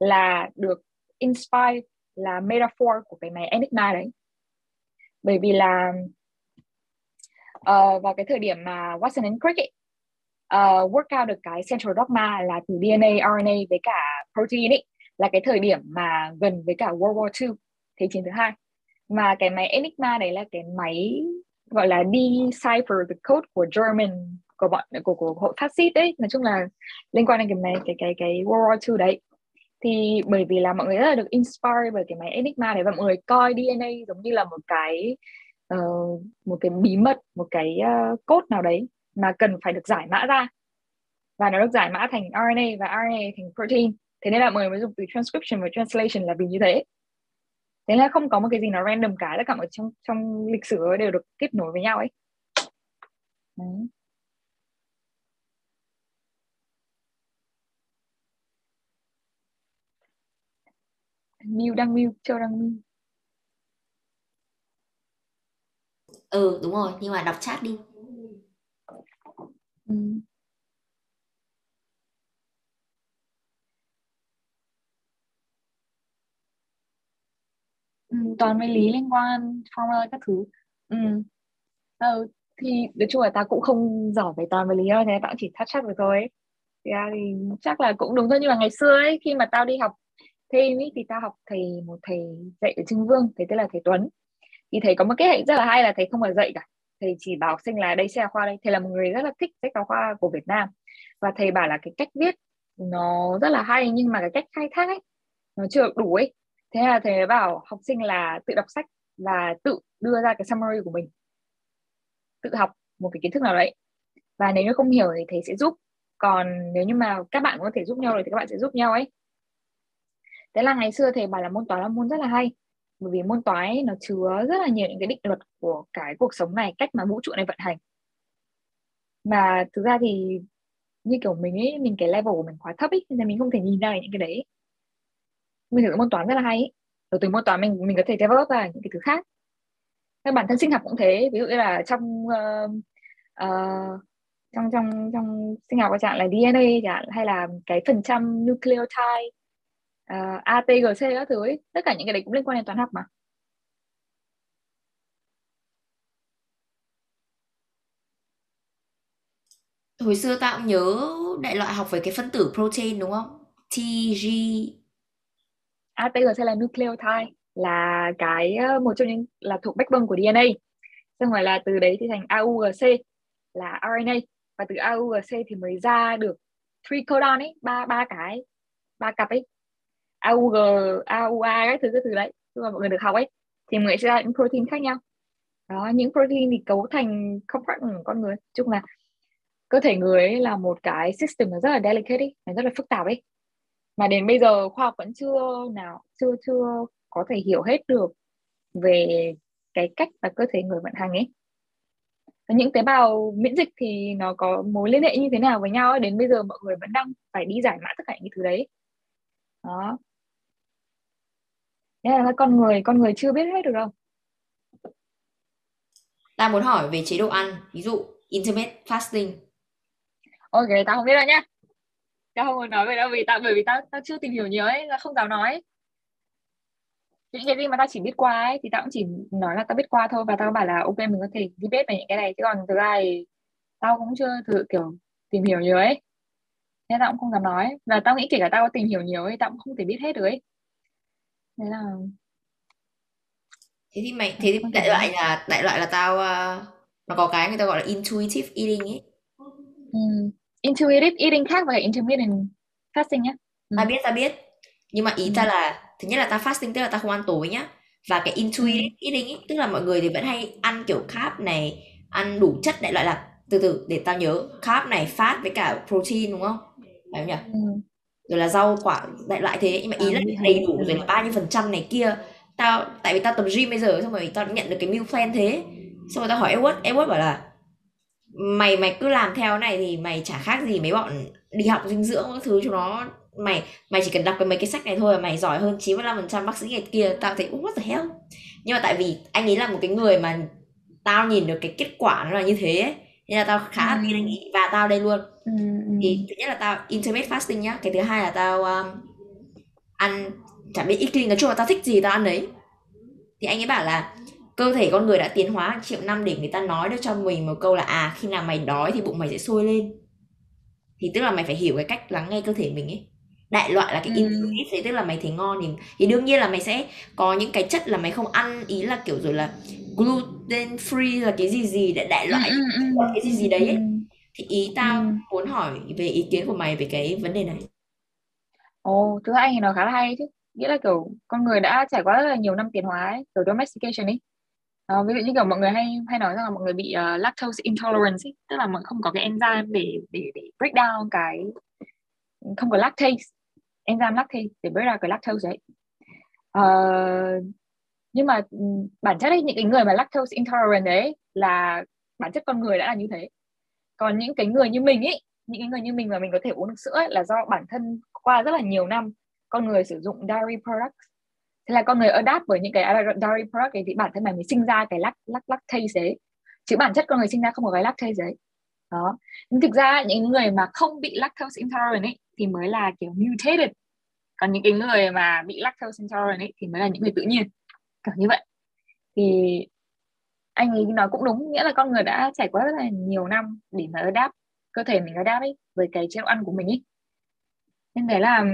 là được inspire là metaphor của cái máy Enigma đấy. Bởi vì là uh, vào cái thời điểm mà Watson and Crick ấy, uh, work out được cái central dogma là từ DNA, RNA với cả protein ấy là cái thời điểm mà gần với cả World War II thế chiến thứ hai. Mà cái máy Enigma đấy là cái máy gọi là decipher the code của German của bọn của, của hội phát xít đấy. Nói chung là liên quan đến cái máy cái cái cái World War II đấy. Thì bởi vì là mọi người rất là được inspire bởi cái máy Enigma đấy và mọi người coi DNA giống như là một cái uh, một cái bí mật một cái uh, code nào đấy mà cần phải được giải mã ra. Và nó được giải mã thành RNA và RNA thành protein. Thế nên là mọi người mới dùng từ transcription và translation là vì như thế thế là không có một cái gì nó random cả tất cả ở trong trong lịch sử đều được kết nối với nhau ấy Đấy. Miu đăng Miu Châu đăng Miu ừ đúng rồi nhưng mà đọc chat đi ừ. Ừ, toàn mấy lý liên quan formula các thứ. Ừ. ừ thì nói chung là ta cũng không giỏi về toàn vật lý đâu thế tao chỉ thắt chắc được thôi. Ấy. ra thì chắc là cũng đúng thôi nhưng mà ngày xưa ấy khi mà tao đi học thêm ý, thì tao học thầy một thầy dạy ở Trưng Vương thầy tên là thầy Tuấn. Thì thầy có một cái hạnh rất là hay là thầy không phải dạy cả. Thầy chỉ bảo học sinh là đây sẽ là khoa đây thầy là một người rất là thích sách giáo khoa của Việt Nam. Và thầy bảo là cái cách viết nó rất là hay nhưng mà cái cách khai thác ấy nó chưa được đủ ấy thế là thầy bảo học sinh là tự đọc sách và tự đưa ra cái summary của mình. Tự học một cái kiến thức nào đấy. Và nếu như không hiểu thì thầy sẽ giúp. Còn nếu như mà các bạn có thể giúp nhau rồi thì các bạn sẽ giúp nhau ấy. Thế là ngày xưa thầy bảo là môn toán là môn rất là hay. Bởi vì môn toán ấy, nó chứa rất là nhiều những cái định luật của cái cuộc sống này cách mà vũ trụ này vận hành. Mà thực ra thì như kiểu mình ấy mình cái level của mình quá thấp ấy nên mình không thể nhìn ra những cái đấy mình thử môn toán rất là hay ấy. rồi từ môn toán mình mình có thể develop ra những cái thứ khác. Thế bản thân sinh học cũng thế. Ví dụ như là trong uh, uh, trong trong trong sinh học chẳng là DNA chẳng hay là cái phần trăm nucleotide ờ, uh, ATGC các thứ ấy. Tất cả những cái đấy cũng liên quan đến toán học mà. Hồi xưa tao cũng nhớ đại loại học về cái phân tử protein đúng không? TG ATGC là nucleotide là cái ờ, một trong những là thuộc backbone của DNA xong rồi là từ đấy thì thành AUGC là RNA và từ AUGC thì mới ra được three codon ấy ba ba cái ba cặp ấy. AUG AUA các thứ các thứ đấy nhưng mà mọi người được học ấy thì mọi người sẽ ra những protein khác nhau. Đó những protein thì cấu thành compartment của con người. Chung là cơ thể người ấy là một cái system nó rất là delicate ấy, nó rất là phức tạp ấy mà đến bây giờ khoa học vẫn chưa nào chưa chưa có thể hiểu hết được về cái cách mà cơ thể người vận hành ấy. Những tế bào miễn dịch thì nó có mối liên hệ như thế nào với nhau ấy. đến bây giờ mọi người vẫn đang phải đi giải mã tất cả những thứ đấy. Đó. Thế là con người con người chưa biết hết được đâu. Ta muốn hỏi về chế độ ăn ví dụ intermittent fasting. Ok tao không biết đâu nhá tao không muốn nói về đâu vì tao bởi vì tao tao chưa tìm hiểu nhiều ấy là không dám nói. Những cái gì mà tao chỉ biết qua ấy thì tao cũng chỉ nói là tao biết qua thôi và tao bảo là ok mình có thể đi biết về những cái này chứ còn thực ra thì tao cũng chưa thử kiểu tìm hiểu nhiều ấy. Nên tao cũng không dám nói và tao nghĩ kể cả tao có tìm hiểu nhiều ấy tao cũng không thể biết hết được ấy. Nên là thế thì mày thế thì đại loại là đại loại là tao uh, nó có cái người ta gọi là intuitive eating ấy. Um, intuitive eating khác và intermittent fasting nhá ừ. ta biết ta biết nhưng mà ý ừ. ta là thứ nhất là ta fasting tức là ta không ăn tối nhá và cái intuitive ừ. eating ấy tức là mọi người thì vẫn hay ăn kiểu carb này ăn đủ chất đại loại là từ từ để tao nhớ carb này fat với cả protein đúng không phải không nhỉ ừ. rồi là rau quả đại loại thế nhưng mà ý là đầy đủ rồi là bao nhiêu phần trăm này kia tao tại vì tao tập gym bây giờ xong rồi tao nhận được cái meal plan thế xong rồi tao hỏi Edward Edward bảo là mày mày cứ làm theo này thì mày chả khác gì mấy bọn đi học dinh dưỡng các thứ cho nó mày mày chỉ cần đọc cái mấy cái sách này thôi là mày giỏi hơn 95% bác sĩ ngày kia tao thấy what the hell nhưng mà tại vì anh ấy là một cái người mà tao nhìn được cái kết quả nó là như thế ấy. nên là tao khá là tin anh ấy và tao đây luôn ừ, ừ. thì thứ nhất là tao intermittent fasting nhá cái thứ hai là tao um, ăn chả biết ít nói chung là tao thích gì tao ăn đấy thì anh ấy bảo là cơ thể con người đã tiến hóa triệu năm để người ta nói được cho mình một câu là à khi nào mày đói thì bụng mày sẽ sôi lên thì tức là mày phải hiểu cái cách lắng nghe cơ thể mình ấy đại loại là cái ừ. intuitive thế tức là mày thấy ngon thì thì đương nhiên là mày sẽ có những cái chất là mày không ăn ý là kiểu rồi là gluten free là cái gì gì để đại loại ừ, ừ, ừ. cái gì gì đấy ấy. thì ý tao ừ. muốn hỏi về ý kiến của mày về cái vấn đề này ồ thứ hai thì nó khá là hay chứ nghĩa là kiểu con người đã trải qua rất là nhiều năm tiến hóa ấy, kiểu domestication ấy uh, ví dụ như kiểu mọi người hay hay nói rằng là mọi người bị uh, lactose intolerance ấy, tức là mọi không có cái enzyme để để để break down cái không có lactase enzyme lactase để break ra cái lactose đấy. Uh, nhưng mà ừ, bản chất ấy những cái người mà lactose intolerant đấy là bản chất con người đã là như thế. Còn những cái người như mình ấy những cái người như mình mà mình có thể uống được sữa ấy, là do bản thân qua rất là nhiều năm con người sử dụng dairy products thế là con người adapt với những cái dairy product ấy thì bản thân mày mới sinh ra cái lắc lắc lắc thay đấy. Chứ bản chất con người sinh ra không có cái lắc thay đấy. Đó. Nhưng thực ra những người mà không bị lactose intolerant ấy thì mới là kiểu mutated. Còn những cái người mà bị lactose intolerant ấy thì mới là những người tự nhiên. Kiểu như vậy. Thì anh ấy nói cũng đúng, nghĩa là con người đã trải qua rất là nhiều năm để mà adapt, cơ thể mình adapt ấy với cái chế độ ăn của mình ấy nên đấy là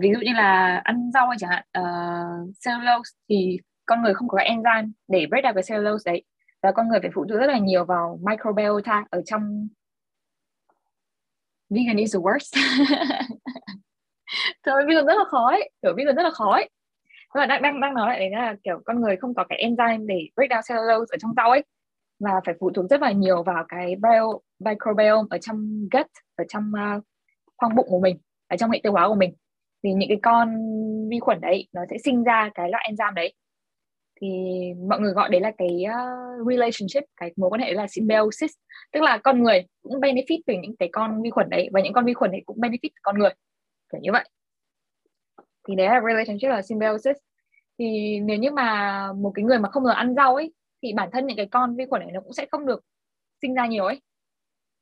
ví dụ như là ăn rau chẳng hạn uh, cellulose thì con người không có cái enzyme để break down cái cellulose đấy. Và con người phải phụ thuộc rất là nhiều vào microbiota ở trong vegan is the worst. Thôi vegan rất là khó ấy kiểu vegan rất là khó ấy. Và là đang đang đang nói lại đấy là kiểu con người không có cái enzyme để break down cellulose ở trong rau ấy và phải phụ thuộc rất là nhiều vào cái bio, microbiome ở trong gut ở trong uh, khoang bụng của mình ở trong hệ tiêu hóa của mình thì những cái con vi khuẩn đấy nó sẽ sinh ra cái loại enzyme đấy. Thì mọi người gọi đấy là cái uh, relationship cái mối quan hệ là symbiosis tức là con người cũng benefit từ những cái con vi khuẩn đấy và những con vi khuẩn đấy cũng benefit từ con người. Kiểu như vậy. Thì đấy là relationship là symbiosis. Thì nếu như mà một cái người mà không được ăn rau ấy thì bản thân những cái con vi khuẩn này nó cũng sẽ không được sinh ra nhiều ấy.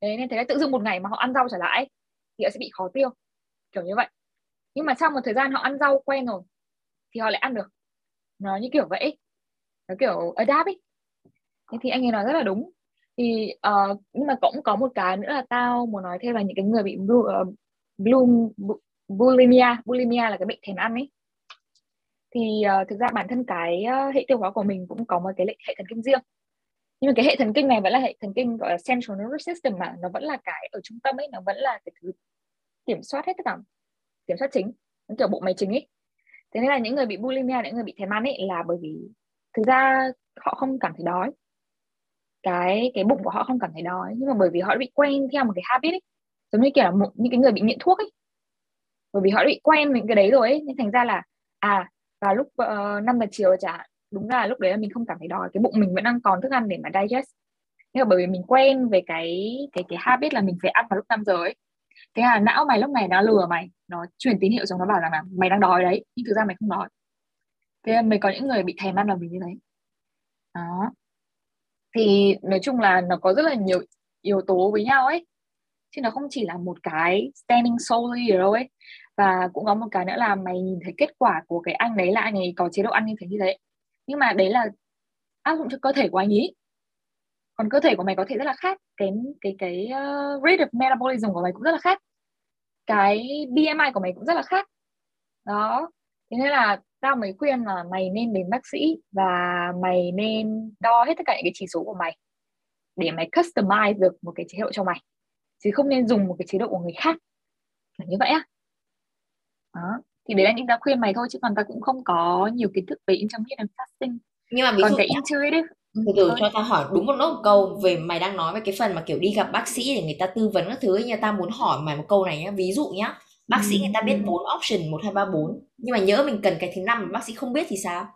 Đấy nên thế tự dưng một ngày mà họ ăn rau trở lại thì họ sẽ bị khó tiêu kiểu như vậy. Nhưng mà sau một thời gian họ ăn rau quen rồi thì họ lại ăn được. Nó như kiểu vậy. Nó kiểu adapt ấy. Thế thì anh ấy nói rất là đúng. Thì uh, nhưng mà cũng có một cái nữa là tao muốn nói thêm là những cái người bị blue, uh, ờ, bloom bulimia bulimia là cái bệnh thèm ăn ấy. Thì uh, thực ra bản thân cái uh, hệ tiêu hóa của mình cũng có một cái hệ thần kinh riêng. Nhưng mà cái hệ thần kinh này vẫn là hệ thần kinh gọi là central nervous system mà. Nó vẫn là cái ở trung tâm ấy nó vẫn là cái thứ kiểm soát hết tất cả kiểm soát chính kiểu bộ máy chính ấy. Thế nên là những người bị bulimia những người bị thèm ăn ấy là bởi vì thực ra họ không cảm thấy đói. Cái cái bụng của họ không cảm thấy đói nhưng mà bởi vì họ đã bị quen theo một cái habit ấy giống như kiểu là một những cái người bị nghiện thuốc ấy. Bởi vì họ đã bị quen những cái đấy rồi ấy nên thành ra là à vào lúc ờ, uh, 5 giờ chiều chả đúng là lúc đấy là mình không cảm thấy đói cái bụng mình vẫn đang còn thức ăn để mà digest. Nhưng mà bởi vì mình quen về cái cái cái habit là mình phải ăn vào lúc 5 giờ ấy thế là não mày lúc này nó lừa mày. Nó truyền tín hiệu cho nó bảo rằng là mày đang đói đấy, nhưng thực ra mày không đói. Thế là mới có những người bị thèm ăn là vì như thế. Đó. Thì nói chung là nó có rất là nhiều yếu tố với nhau ấy. Chứ nó không chỉ là một cái standing solely ở đâu ấy. Và cũng có một cái nữa là mày nhìn thấy kết quả của cái anh đấy là anh ấy có chế độ ăn như thế như thế. Nhưng mà đấy là áp dụng cho cơ thể của anh ấy còn cơ thể của mày có thể rất là khác. Cái cái cái uh, rate of metabolism của mày cũng rất là khác. Cái BMI của mày cũng rất là khác. Đó. Thế nên là tao mới khuyên là mày nên đến bác sĩ và mày nên đo hết tất cả những cái chỉ số của mày để mày customize được một cái chế độ cho mày. Chứ không nên dùng một cái chế độ của người khác. Là như vậy á. Đó. Thì đấy là những ta khuyên mày thôi chứ còn ta cũng không có nhiều kiến thức về intermittent fasting. Nhưng mà ví còn dụ cái intuitive từ từ cho ta hỏi đúng một nốt câu về mày đang nói về cái phần mà kiểu đi gặp bác sĩ để người ta tư vấn các thứ nhưng ta muốn hỏi mày một câu này nhá. Ví dụ nhá bác sĩ người ta biết bốn option một hai ba bốn. Nhưng mà nhớ mình cần cái thứ năm mà bác sĩ không biết thì sao?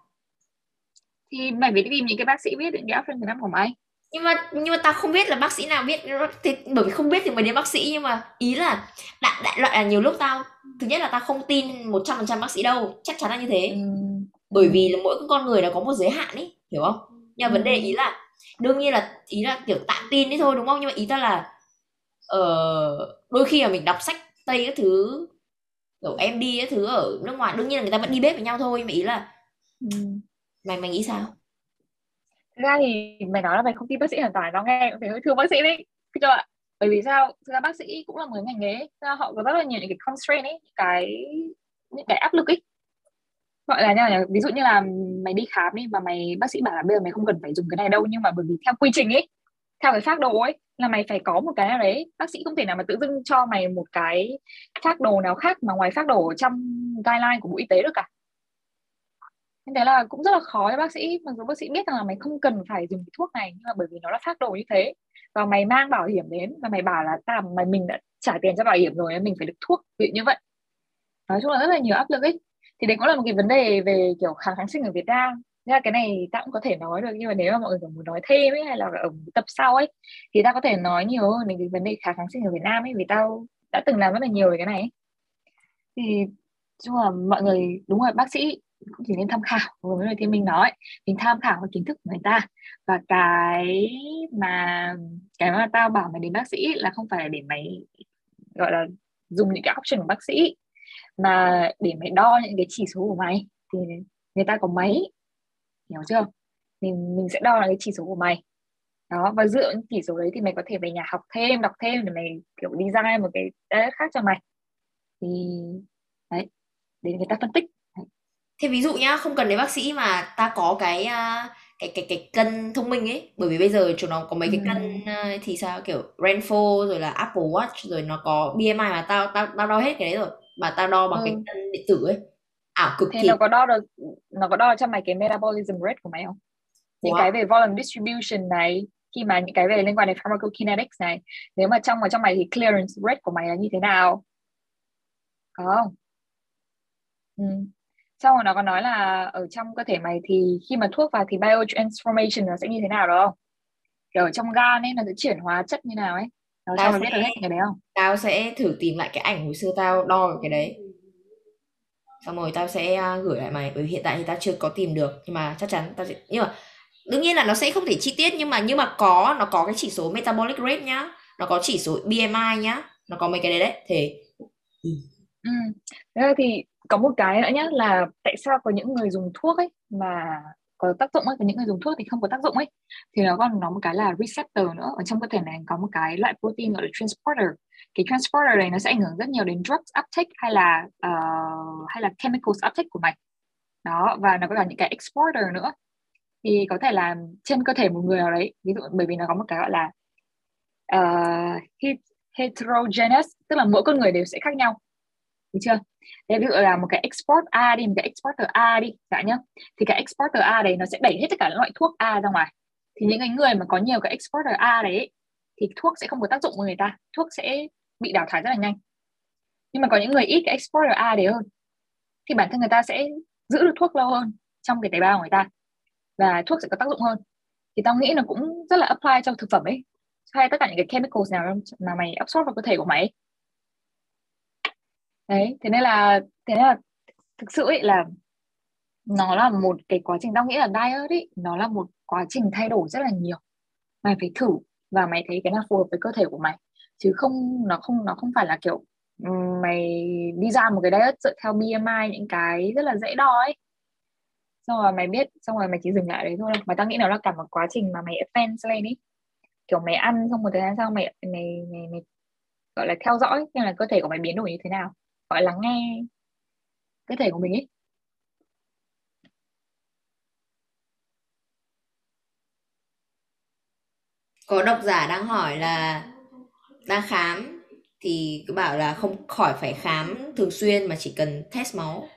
Thì mày phải tìm những cái bác sĩ biết những cái option thứ năm của mày. Nhưng mà nhưng mà tao không biết là bác sĩ nào biết. Thì bởi vì không biết thì mới đến bác sĩ. Nhưng mà ý là đại đại loại là nhiều lúc tao thứ nhất là tao không tin một trăm phần trăm bác sĩ đâu. Chắc chắn là như thế. Ừ. bởi vì là mỗi con người nó có một giới hạn ấy hiểu không nhưng mà vấn đề ý là đương nhiên là ý là kiểu tạm tin đấy thôi đúng không? Nhưng mà ý ta là uh, đôi khi là mình đọc sách tây các thứ kiểu em đi các thứ ở nước ngoài đương nhiên là người ta vẫn đi bếp với nhau thôi mà ý là ừ. mày mày nghĩ sao? Thực ra thì mày nói là mày không tin bác sĩ hoàn toàn nó nghe cũng phải hơi thương bác sĩ đấy. Cho ạ bởi vì sao? Thực ra bác sĩ cũng là một ngành nghề ra họ có rất là nhiều những cái constraint ấy những cái những cái áp lực ấy gọi là như là ví dụ như là mày đi khám đi mà mày, bác sĩ bảo là bây giờ mày không cần phải dùng cái này đâu, nhưng mà bởi vì theo quy trình ấy theo cái phác đồ ấy, là mày phải có một cái nào đấy, bác sĩ không thể nào mà tự dưng cho mày một cái phác đồ nào khác mà ngoài phác đồ ở trong guideline của bộ y tế được cả. Nên thế là cũng rất là khó cho bác sĩ. Mặc dù bác sĩ biết rằng là mày không cần phải dùng cái thuốc này, nhưng mà bởi vì nó là phác đồ như thế. Và mày mang bảo hiểm đến, và mày bảo là, ta, mày, mình đã trả tiền cho bảo hiểm rồi mình phải được thuốc. Vị như vậy. Nói chung là rất là nhiều áp lực ấy thì đấy cũng là một cái vấn đề về, kiểu, kháng kháng sinh ở Việt Nam. Nên là cái này ta cũng có thể nói được, nhưng mà nếu mà mọi người muốn nói thêm ấy, hay là ở tập sau ấy, thì ta có thể nói nhiều hơn về cái vấn đề kháng kháng sinh ở Việt Nam ấy, vì tao đã từng làm rất là nhiều về cái này ấy. thì chung là mọi người, đúng rồi, bác sĩ cũng chỉ nên tham khảo với lời thì mình nói mình tham khảo cái kiến thức của người ta. Và cái mà cái mà tao bảo mày đến bác sĩ là không phải để mày, gọi là, dùng những cái option của bác sĩ mà để mày đo những cái chỉ số của mày thì người ta có máy hiểu chưa? Mình mình sẽ đo là cái chỉ số của mày. Đó và dựa những chỉ số đấy thì mày có thể về nhà học thêm đọc thêm để mày kiểu design một cái khác cho mày. Thì đấy để người ta phân tích. Thế ví dụ nhá không cần đến bác sĩ mà ta có cái uh, cái cái cái cân thông minh ấy. Bởi vì bây giờ chúng nó có mấy cái cân uh, thì sao? Kiểu Renpho rồi là Apple Watch rồi nó có BMI mà tao tao tao đo hết cái đấy rồi mà tao đo bằng ừ. cái cân điện tử ấy. Ảo cực thì, thì nó có đo được nó có đo cho mày cái metabolism rate của mày không? Những wow. cái về volume distribution này khi mà những cái về liên quan đến pharmacokinetics này nếu mà trong ở trong mày thì clearance rate của mày là như thế nào? Có không? Ừ. xong rồi nó có nói là ở trong cơ thể mày thì khi mà thuốc vào thì biotransformation nó sẽ như thế nào đó? Không kiểu ở trong gan ấy nó sẽ chuyển hóa chất như nào ấy nó tao sẽ, biết được hết cái đấy không tao sẽ thử tìm lại cái ảnh hồi xưa tao đo cái đấy xong rồi tao sẽ à, gửi lại mày bởi vì hiện tại thì tao chưa có tìm được nhưng mà chắc chắn tao sẽ nhưng mà đương nhiên là nó sẽ không thể chi tiết nhưng mà nhưng mà có nó có cái chỉ số metabolic rate nhá nó có chỉ số BMI nhá nó có mấy cái đấy đấy thì ừ. ừ. thì có một cái nữa nhá là tại sao có những người dùng thuốc ấy mà có tác dụng ấy và những người dùng thuốc thì không có tác dụng ấy. Thì nó còn nó một cái là receptor nữa. Ở trong cơ thể này có một cái loại protein gọi là transporter. Cái transporter này nó sẽ ảnh hưởng rất nhiều đến drugs uptake hay là uh, hay là chemicals uptake của mày đó và nó có cả những cái exporter nữa. Thì có thể là trên cơ thể một người nào đấy ví dụ bởi vì nó có một cái gọi là uh, heterogeneous tức là mỗi con người đều sẽ khác nhau. Được chưa? Thế ví dụ là một cái export A đi, một cái exporter A đi dạ nhá. Thì cái exporter A đấy nó sẽ đẩy hết tất cả những loại thuốc A ra ngoài. Thì những cái người mà có nhiều cái exporter A đấy, thì thuốc sẽ không có tác dụng với người ta. Thuốc sẽ bị đào thải rất là nhanh. Nhưng mà có những người ít cái exporter A đấy hơn, thì bản thân người ta sẽ giữ được thuốc lâu hơn trong cái tế bào của người ta. Và thuốc sẽ có tác dụng hơn. Thì tao nghĩ nó cũng rất là apply trong thực phẩm ấy. Hay tất cả những cái chemicals nào mà mày absorb vào cơ thể của mày đấy thế nên là thế nên là thực sự ấy là nó là một cái quá trình tao nghĩ là diet ấy nó là một quá trình thay đổi rất là nhiều. Mày phải thử và mày thấy cái nào phù hợp với cơ thể của mày. Chứ không nó không nó không phải là kiểu mày đi ra một cái diet dựa theo BMI những cái rất là dễ đo ấy. Xong rồi mày biết xong rồi mày chỉ dừng lại đấy thôi. Mà tao nghĩ nó là cả một quá trình mà mày advance lên ấy kiểu mày ăn xong một thời gian sau mày mày mày, mày gọi là theo dõi xem là cơ thể của mày biến đổi như thế nào gọi là nghe cơ thể của mình ấy có độc giả đang hỏi là đang khám thì cứ bảo là không khỏi phải khám thường xuyên mà chỉ cần test máu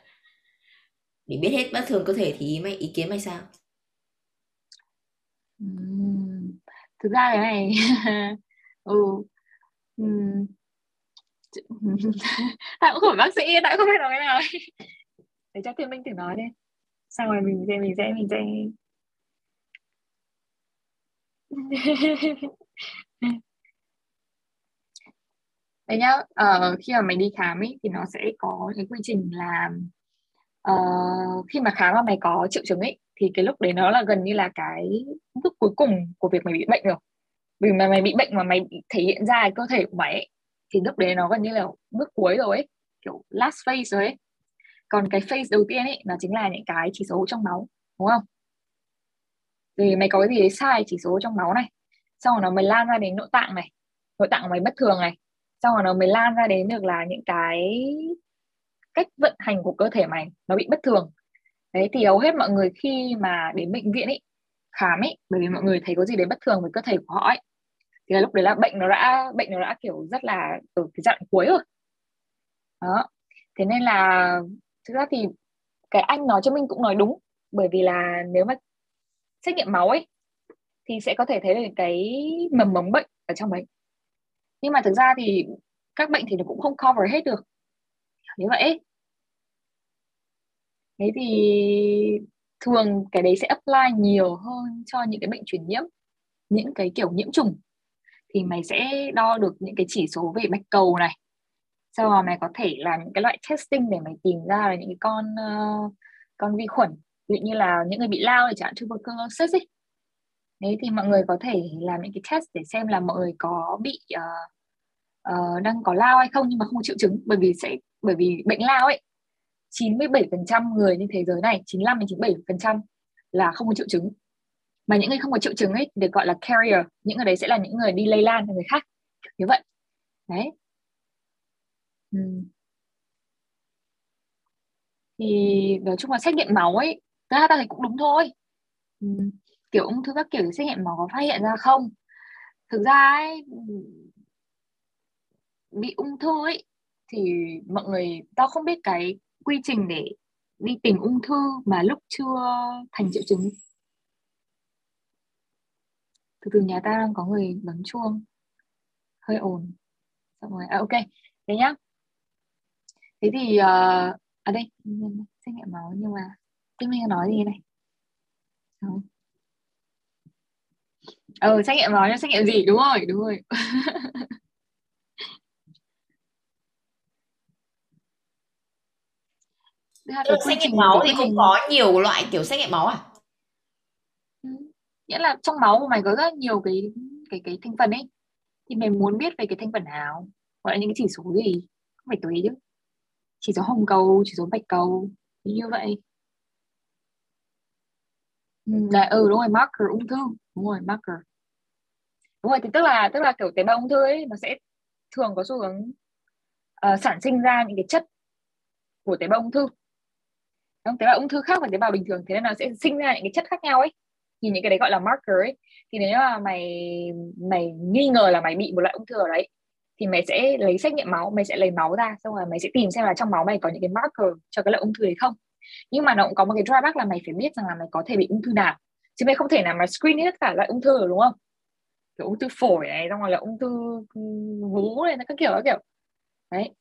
để biết hết bất thường cơ thể thì ý mày ý kiến mày sao uhm, thực ra cái này ừ uhm. tại cũng không phải bác sĩ tại không biết nói cái nào. Để cho thiên minh thử nói đi. Xong rồi mình sẽ mình sẽ mình sẽ Đấy nhá, uh, khi mà mày đi khám ấy thì nó sẽ có cái quy trình là uh, khi mà khám mà mày có triệu chứng ấy thì cái lúc đấy nó là gần như là cái bước cuối cùng của việc mày bị bệnh rồi. Vì mà mày bị bệnh mà mày thể hiện ra cái cơ thể của mày ấy, thì lúc đấy nó gần như là bước cuối rồi ấy, kiểu last phase rồi ấy. Còn cái phase đầu tiên ấy, nó chính là những cái chỉ số trong máu, đúng không? Thì mày có cái gì đấy sai chỉ số trong máu này, xong rồi nó mới lan ra đến nội tạng này, nội tạng mày bất thường này, xong rồi nó mới lan ra đến được là những cái cách vận hành của cơ thể mày, nó bị bất thường. Đấy, thì hầu hết mọi người khi mà đến bệnh viện ấy, khám ấy, bởi vì mọi người thấy có gì đấy bất thường với cơ thể của họ ấy thì là lúc đấy là bệnh nó đã, bệnh nó đã kiểu rất là ở cái dạng cuối rồi. Đó. Thế nên là thực ra thì cái anh nói cho mình cũng nói đúng. Bởi vì là nếu mà xét nghiệm máu ấy, thì sẽ có thể thấy được cái mầm mống bệnh ở trong đấy. Nhưng mà thực ra thì các bệnh thì nó cũng không cover hết được. Như vậy thế thì thường cái đấy sẽ apply nhiều hơn cho những cái bệnh truyền nhiễm, những cái kiểu nhiễm trùng thì mày sẽ đo được những cái chỉ số về bạch cầu này. Sau đó mày có thể làm những cái loại testing để mày tìm ra là những cái con uh, con vi khuẩn. Ví dụ như là những người bị lao thì chẳng hạn tuberculosis ấy. Đấy thì mọi người có thể làm những cái test để xem là mọi người có bị uh, uh, đang có lao hay không nhưng mà không có triệu chứng. Bởi vì sẽ bởi vì bệnh lao ấy 97% người trên thế giới này 95 đến 97% là không có triệu chứng mà những người không có triệu chứng ấy, được gọi là carrier, những người đấy sẽ là những người đi lây lan cho người khác. Như vậy. Đấy. Ừ. thì nói chung là xét nghiệm máu ấy ta ta thấy cũng đúng thôi. Ừ. kiểu ung thư các kiểu xét nghiệm máu có phát hiện ra không? Thực ra ấy bị ung thư ấy, thì mọi người, tao không biết cái quy trình để đi tìm ung thư mà lúc chưa thành triệu chứng từ từ nhà ta đang có người bấm chuông. Hơi ồn. Xong rồi à, ok. Thế nhá. Thế thì uh, à đây xét nghiệm máu nhưng mà Kim Minh nói gì này? Ờ xét nghiệm máu nhưng xét nghiệm gì? Đúng rồi đúng rồi. Xét nghiệm máu thì cũng có nhiều loại kiểu xét nghiệm máu à? Nghĩa là trong máu của mày có rất nhiều cái cái cái thành phần ấy thì mày muốn biết về cái thành phần nào? Gọi là những cái chỉ số gì? Không phải tùy chứ. Chỉ số hồng cầu chỉ số bạch cầu như vậy. Ừ, là ừ đúng rồi marker ung thư. Đúng rồi marker. Đúng rồi thì tức là tức là kiểu tế bào ung thư ấy nó sẽ thường có xu hướng uh, sản sinh ra những cái chất của tế bào ung thư. Không? tế bào ung thư khác và tế bào bình thường thế nên nó sẽ sinh ra những cái chất khác nhau ấy thì những cái đấy gọi là marker ấy. Thì nếu mà mày mày nghi ngờ là mày bị một loại ung thư ở đấy, thì mày sẽ lấy xét nghiệm máu, mày sẽ lấy máu ra, xong rồi mày sẽ tìm xem là trong máu mày có những cái marker cho cái loại ung thư đấy không. Nhưng mà nó cũng có một cái drawback là mày phải biết rằng là mày có thể bị ung thư nào. Chứ mày không thể nào mà screen hết cả loại ung thư được, đúng không? Kiểu ung thư phổi này, xong rồi là ung thư vú này các kiểu các kiểu. Đấy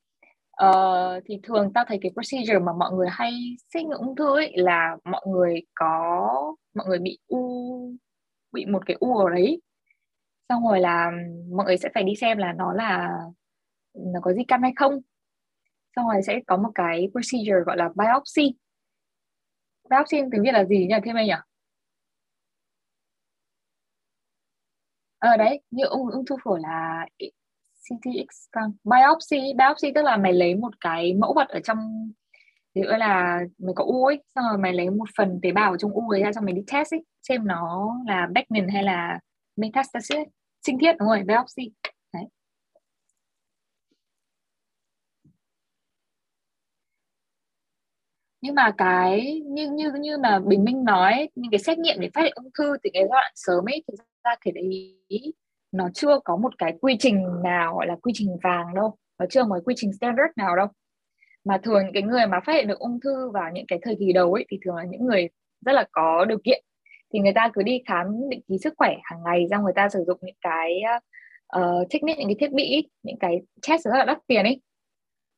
uh, thì thường tao thấy cái procedure mà mọi người hay xét nghiệm ung thư ấy là mọi người có mọi người bị u bị một cái u ở đấy. Xong rồi là mọi người sẽ phải đi xem là nó là nó có di căn hay không. Xong rồi sẽ có một cái procedure gọi là biopsy. Biopsy tiếng Việt là gì nhỉ? Thêm anh nhỉ? Ờ à, đấy như ung ung thư phổi là CT scan vâng. biopsy biopsy tức là mày lấy một cái mẫu vật ở trong ví là mày có u ấy, xong rồi mày lấy một phần tế bào trong u ấy ra xong mày đi test ấy, xem nó là benign hay là metastasis sinh thiết, đúng rồi, biopsy. Đấy. Nhưng mà cái, như như như mà bình minh nói những cái xét nghiệm để phát hiện ung thư thì cái giai đoạn sớm ấy, thực ra thể đấy nó chưa có một cái quy trình nào gọi là quy trình vàng đâu. Nó chưa một quy trình standard nào đâu. Mà thường những cái người mà phát hiện được ung thư vào những cái thời kỳ đầu ấy thì thường là những người rất là có điều kiện. Thì người ta cứ đi khám định kỳ sức khỏe hàng ngày ra người ta sử dụng những cái uh, technique những cái thiết bị những cái test rất là đắt tiền ấy.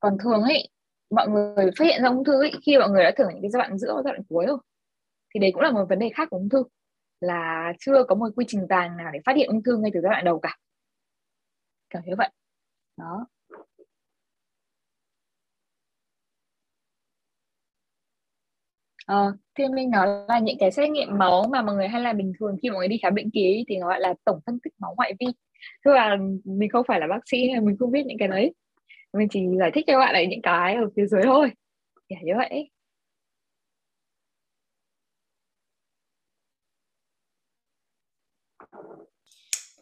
Còn thường ấy mọi người phát hiện ra ung thư ấy, khi mọi người đã thử những cái giai đoạn giữa và giai đoạn cuối rồi thì đấy cũng là một vấn đề khác của ung thư là chưa có một quy trình vàng nào để phát hiện ung thư ngay từ giai đoạn đầu cả kiểu như vậy đó Ờ, thì mình nói là những cái xét nghiệm máu mà mọi người hay làm bình thường khi mọi người đi khám bệnh kỳ thì nó gọi là tổng phân tích máu ngoại vi. Tức là mình không phải là bác sĩ nên mình không biết những cái đấy. Mình chỉ giải thích cho các bạn ấy những cái ở phía dưới thôi. Kiểu như vậy.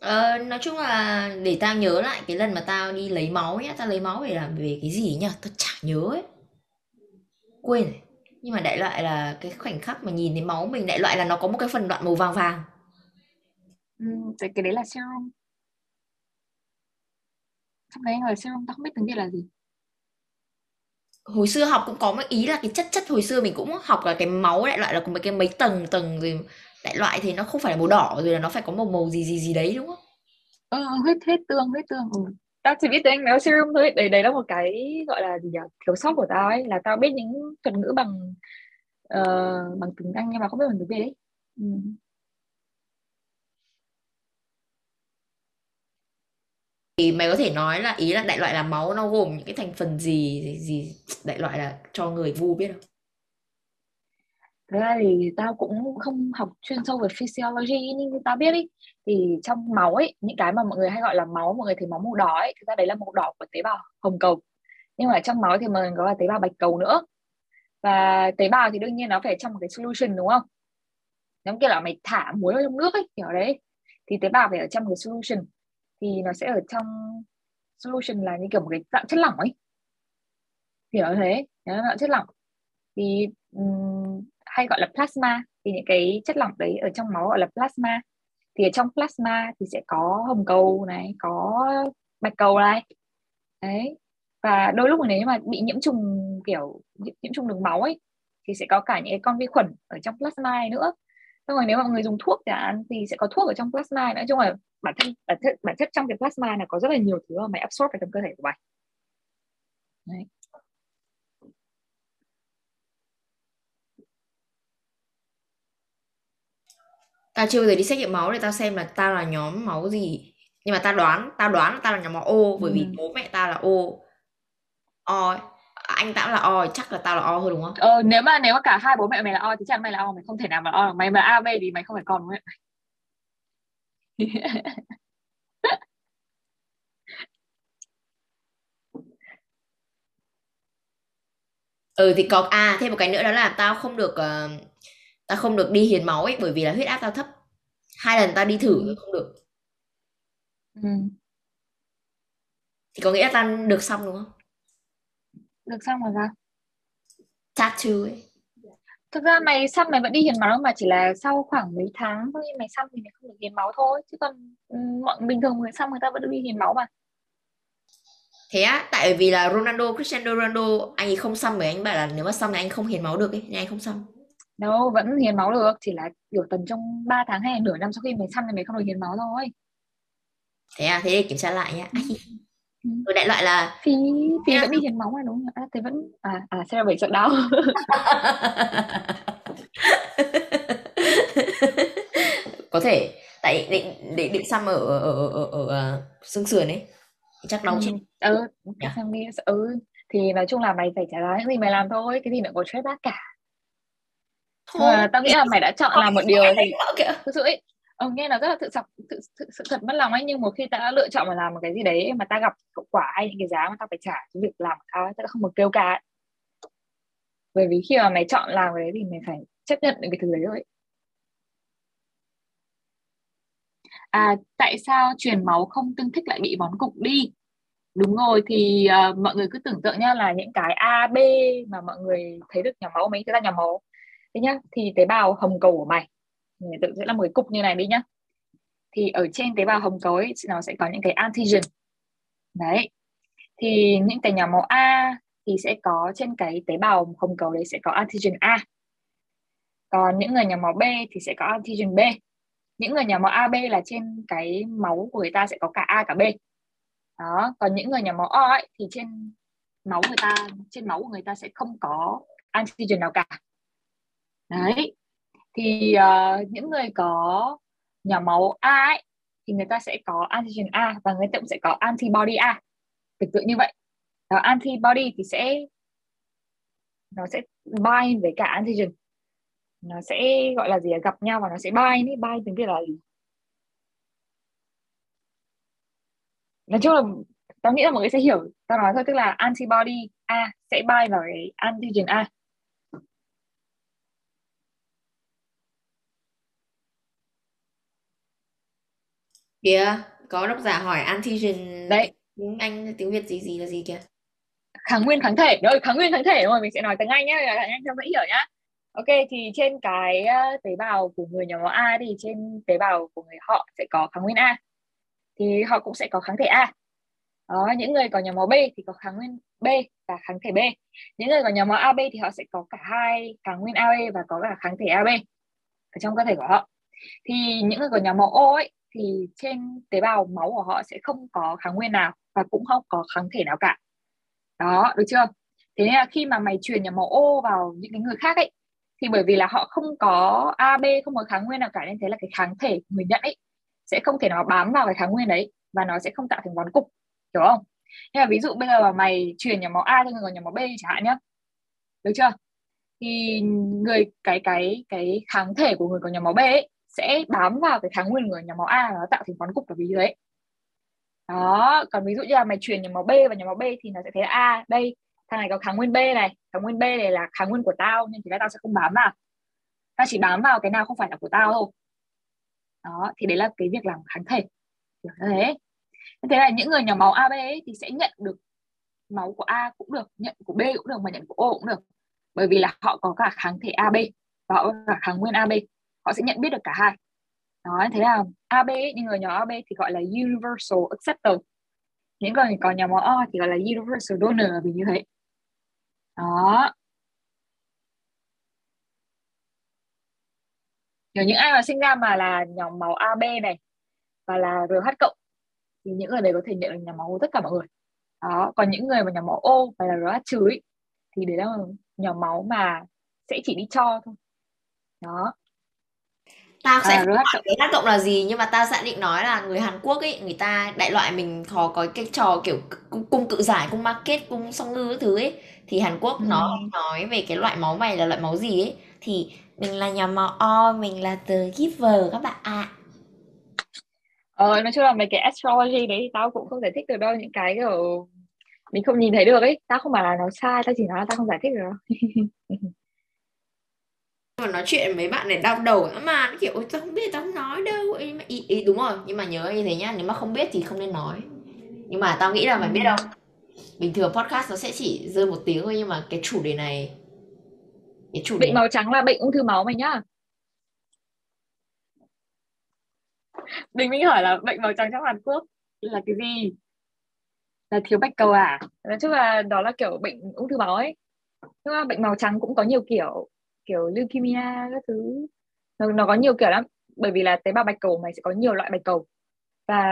Ờ, nói chung là để tao nhớ lại cái lần mà tao đi lấy máu nhá, tao lấy máu để làm về cái gì nhỉ? Tao chả nhớ ấy. Quên rồi. Nhưng mà đại loại là cái khoảnh khắc mà nhìn thấy máu mình đại loại là nó có một cái phần đoạn màu vàng vàng. Ừ, cái đấy là serum. Trong đấy là serum tao không biết tiếng Việt là gì. Hồi xưa học cũng có một ý là cái chất chất hồi xưa mình cũng học là cái máu đại loại là có mấy cái mấy tầng tầng rồi đại loại thì nó không phải là màu đỏ rồi là nó phải có màu màu gì gì gì đấy đúng không? Ờ, huyết huyết tương huyết tương ừ. tao chỉ biết tiếng Anh serum thôi đấy đấy là một cái gọi là gì nhỉ thiếu sót của tao ấy là tao biết những thuật ngữ bằng uh, bằng tiếng Anh nhưng mà không biết bằng tiếng Việt ấy ừ. thì mày có thể nói là ý là đại loại là máu nó gồm những cái thành phần gì gì, gì đại loại là cho người vu biết không? Ra thì tao cũng không học chuyên sâu về physiology nhưng tao biết ý. Thì trong máu ấy những cái mà mọi người hay gọi là máu mọi người thấy máu màu đỏ ấy thực ra đấy là màu đỏ của tế bào hồng cầu. Nhưng mà trong máu thì mọi người có là tế bào bạch cầu nữa. Và tế bào thì đương nhiên nó phải trong một cái solution đúng không? Giống kiểu là mày thả muối vào trong nước ấy kiểu đấy. Thì tế bào phải ở trong cái solution. Thì nó sẽ ở trong solution là như kiểu một cái dạng chất lỏng ấy. Kiểu thế? Nó là dạng chất lỏng. Thì um, hay gọi là plasma, thì những cái chất lỏng đấy ở trong máu gọi là plasma. Thì ở trong plasma thì sẽ có hồng cầu này, có bạch cầu này. Đấy. Và đôi lúc nếu mà bị nhiễm trùng, kiểu, nhiễm trùng đường máu ấy, thì sẽ có cả những cái con vi khuẩn ở trong plasma này nữa. Xong rồi nếu mà mọi người dùng thuốc chẳng hạn thì sẽ có thuốc ở trong plasma nữa chung là bản thân, bản chất bản chất trong cái plasma là có rất là nhiều thứ mà mày absorb vào trong cơ thể của mày. Đấy. Tao chưa bao giờ đi xét nghiệm máu để tao xem là tao là nhóm máu gì nhưng mà tao đoán tao đoán là tao là nhóm máu O bởi ừ. vì bố mẹ tao là O O anh tao là O chắc là tao là O thôi đúng không? Ờ nếu mà nếu mà cả hai bố mẹ mày là O thì chắc mày là O mày không thể nào mà O mày mà A B thì mày không phải con đúng không? ừ thì có à thêm một cái nữa đó là tao không được uh, tao không được đi hiến máu ấy bởi vì là huyết áp tao thấp. Hai lần tao đi thử không được. Ừ. thì có nghĩa là tao được xong đúng không? Được xong rồi sao tattoo ấy. Thực ra mày xong mày vẫn đi hiến máu mà chỉ là sau khoảng mấy tháng thôi mày xong thì mày không được hiến máu thôi. Chứ còn ừ, mọi bình thường người xong người ta vẫn đi hiến máu mà. Thế á tại vì là Ronaldo Cristiano Ronaldo anh ấy không xăm với anh bảo là nếu mà xăm thì anh không hiến máu được ấy nên anh không xăm đâu vẫn hiến máu được. Chỉ là kiểu tầm trong 3 tháng hay nửa năm sau khi mày xăm thì mày không được hiến máu thôi. Thế à? Thế để kiểm tra lại nhá. Ừ. rồi đại loại là thì thì vẫn đi hiến máu mà đúng không à, thế vẫn à à sẽ là bảy trận đau. Có thể. Tại định định định xăm ở ở ở ở, ở, ở xương sườn ấy. Chắc đau ừ. chứ ừ yeah. Đi. Ừ thì nói chung là mày phải trả giá những gì mày làm thôi. Cái gì nữa có stress bác cả Thôi, mà tao nghĩ là mày đã chọn làm một điều thì thực sự ấy. Ừ, nghe nó rất là tự sọc tự, tự, sự thật mất lòng ấy nhưng một khi ta đã lựa chọn mà làm một cái gì đấy mà ta gặp hậu quả hay những cái giá mà ta phải trả cho việc làm tao ấy ta không một kêu ca bởi vì khi mà mày chọn làm cái đấy thì mày phải chấp nhận những cái thứ đấy thôi. À tại sao truyền máu không tương thích lại bị bón cục đi? Đúng rồi thì uh, mọi người cứ tưởng tượng nha là những cái A B mà mọi người thấy được nhóm máu mấy cái ra nhóm máu thế nhá, thì tế bào hồng cầu của mày tự sẽ là một cái cục như này đi nhá. Thì ở trên tế bào hồng cầu ấy, nó sẽ có những cái antigen. Đấy, thì những cái nhóm máu A thì sẽ có trên cái tế bào hồng cầu đấy sẽ có antigen A. Còn những người nhóm máu B thì sẽ có antigen B. Những người nhóm máu AB là trên cái máu của người ta sẽ có cả A, cả B. Đó, còn những người nhóm máu O ấy, thì trên máu người ta, trên máu của người ta sẽ không có antigen nào cả đấy. Thì uh, những người có nhóm máu A ấy, thì người ta sẽ có antigen A và người ta cũng sẽ có antibody A. Tương tự như vậy. Đó, antibody thì sẽ nó sẽ bind với cả antigen. Nó sẽ gọi là gì gặp nhau và nó sẽ bind ấy. Bind tiếng việt là gì? Nói chung là tao nghĩ là mọi người sẽ hiểu. Tao nói thôi tức là antibody A sẽ bind vào cái antigen A. Kìa, có độc giả hỏi antigen đấy. Tiếng Anh tiếng Việt gì gì là gì kìa? kháng nguyên kháng thể. Rồi kháng nguyên kháng thể. Rồi mình sẽ nói tiếng Anh nhé cả anh cho dễ hiểu nhá. Ok thì trên cái tế bào của người nhóm máu A thì trên tế bào của người họ sẽ có kháng nguyên A. Thì họ cũng sẽ có kháng thể A. Đó những người có nhóm máu B thì có kháng nguyên B và kháng thể B. Những người có nhóm máu AB thì họ sẽ có cả hai kháng nguyên AB và có cả kháng thể AB ở trong cơ thể của họ. Thì những người có nhóm máu O ấy thì trên tế bào máu của họ sẽ không có kháng nguyên nào và cũng không có kháng thể nào cả. Đó, được chưa? Thế nên là khi mà mày truyền nhóm máu O vào những cái người khác ấy, thì bởi vì là họ không có A, B, không có kháng nguyên nào cả, nên thế là cái kháng thể người nhận ấy sẽ không thể nào bám vào cái kháng nguyên đấy và nó sẽ không tạo thành vón cục, hiểu không? Nhưng mà ví dụ bây giờ mà mày truyền nhóm máu A cho người nhóm máu B chẳng hạn nhá, được chưa? Thì người, cái cái cái kháng thể của người có nhóm máu B ấy sẽ bám vào cái kháng nguyên của nhóm máu A và nó tạo thành vón cục là vì đấy. Đó còn ví dụ như là mày truyền nhóm máu B và nhóm máu B thì nó sẽ thấy là a đây thằng này có kháng nguyên B này kháng nguyên B này là kháng nguyên của tao nên thì là tao sẽ không bám vào. Tao chỉ bám vào cái nào không phải là của tao thôi. Đó thì đấy là cái việc làm kháng thể. Kiểu như thế. Thế là những người nhóm máu AB ấy, thì sẽ nhận được máu của A cũng được nhận của B cũng được mà nhận của O cũng được. Bởi vì là họ có cả kháng thể AB và họ có cả kháng nguyên AB họ sẽ nhận biết được cả hai. Đó, thế là AB những người nhóm AB thì gọi là universal acceptor những người có nhóm máu O thì gọi là universal donor, vì như thế. Đó. Nếu những ai mà sinh ra mà là nhóm máu AB này, và là RH cộng, thì những người đấy có thể nhận được nhóm máu của tất cả mọi người. Đó, còn những người mà nhóm máu O và là RH trừ thì đấy là nhóm máu mà sẽ chỉ đi cho thôi. Đó tao sẽ à, RH cộng. RH cộng là gì nhưng mà tao sẽ định nói là người Hàn Quốc ấy người ta đại loại mình có có cái trò kiểu cung cự giải cung market cung song ngư thứ ấy thì Hàn Quốc ừ. nó nói về cái loại máu này là loại máu gì ấy thì mình là nhóm máu O mình là the giver các bạn ạ à. ờ nói chung là mấy cái astrology đấy tao cũng không giải thích được đâu những cái kiểu mình không nhìn thấy được ấy tao không bảo là nó sai tao chỉ nói là tao không giải thích được mà nói chuyện với bạn để đau đầu mà kiểu tao không biết tao không nói đâu ý, ý, ý, đúng rồi nhưng mà nhớ như thế nhá nếu mà không biết thì không nên nói nhưng mà tao nghĩ là mày biết đâu bình thường podcast nó sẽ chỉ rơi một tiếng thôi nhưng mà cái chủ đề này cái chủ bệnh màu trắng là bệnh ung thư máu mày nhá Bình Minh hỏi là bệnh màu trắng trong Hàn Quốc là cái gì? Là thiếu bạch cầu à? Nói chung là đó là kiểu bệnh ung thư máu ấy. Nhưng mà bệnh màu trắng cũng có nhiều kiểu, kiểu leukemia các thứ. Nó, nó có nhiều kiểu lắm. Bởi vì là tế bào bạch cầu mày sẽ có nhiều loại bạch cầu. Và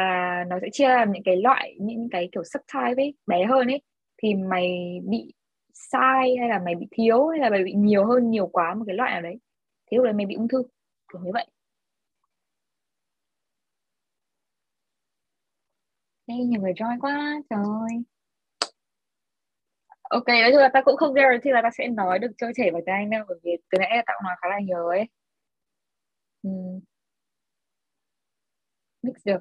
nó sẽ chia làm những cái loại, những cái kiểu subtype ấy, bé hơn ấy. Thì mày bị sai hay là mày bị thiếu hay là mày bị nhiều hơn nhiều quá một cái loại nào đấy thế lúc đấy mày bị ung thư kiểu như vậy đây nhiều người join quá trời ok nói chung là ta cũng không guarantee là ta sẽ nói được trôi chảy với anh đâu bởi vì từ nãy ta cũng nói khá là nhiều ấy. Ừ. mix được.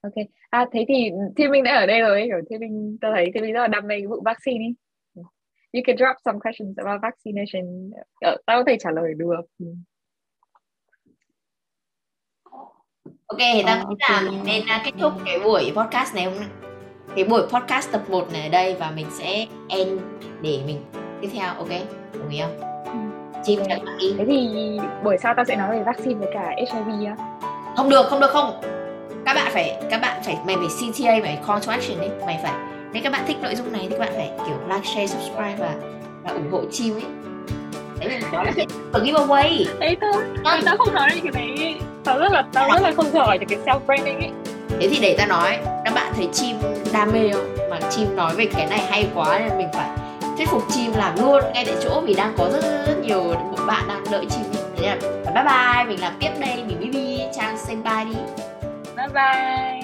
Ok. À thế thì thiên minh đã ở đây rồi kiểu thiên minh tôi thấy thiên minh rất là đam mê cái vụ vaccine ấy. You can drop some questions about vaccination. Ờ, tao có thể trả lời được. Ok thì tao nghĩ là mình nên uh, kết thúc cái buổi podcast này hôm cái buổi podcast tập 1 này ở đây và mình sẽ end để mình tiếp theo ok? Đồng ý không? Chim okay. đi. Thế thì buổi sau tao sẽ nói về vaccine với cả HIV á. Không được không được không. Các bạn phải các bạn phải mày phải CTA mày call to action đi mày phải nếu các bạn thích nội dung này thì các bạn phải kiểu like, share, subscribe và và ủng hộ chim ấy. Đấy là đó là cái giveaway. Đấy thôi. Tao tao không nói cái đấy tao rất là tao rất là không giỏi cái self branding ấy thế thì để ta nói các bạn thấy chim đam mê không? Mà chim nói về cái này hay quá nên mình phải thuyết phục chim làm luôn. Ngay tại chỗ vì đang có rất rất, rất nhiều bạn đang đợi chim. Thế là bye bye mình làm tiếp đây. Mình bb trang say bye đi. Bye bye.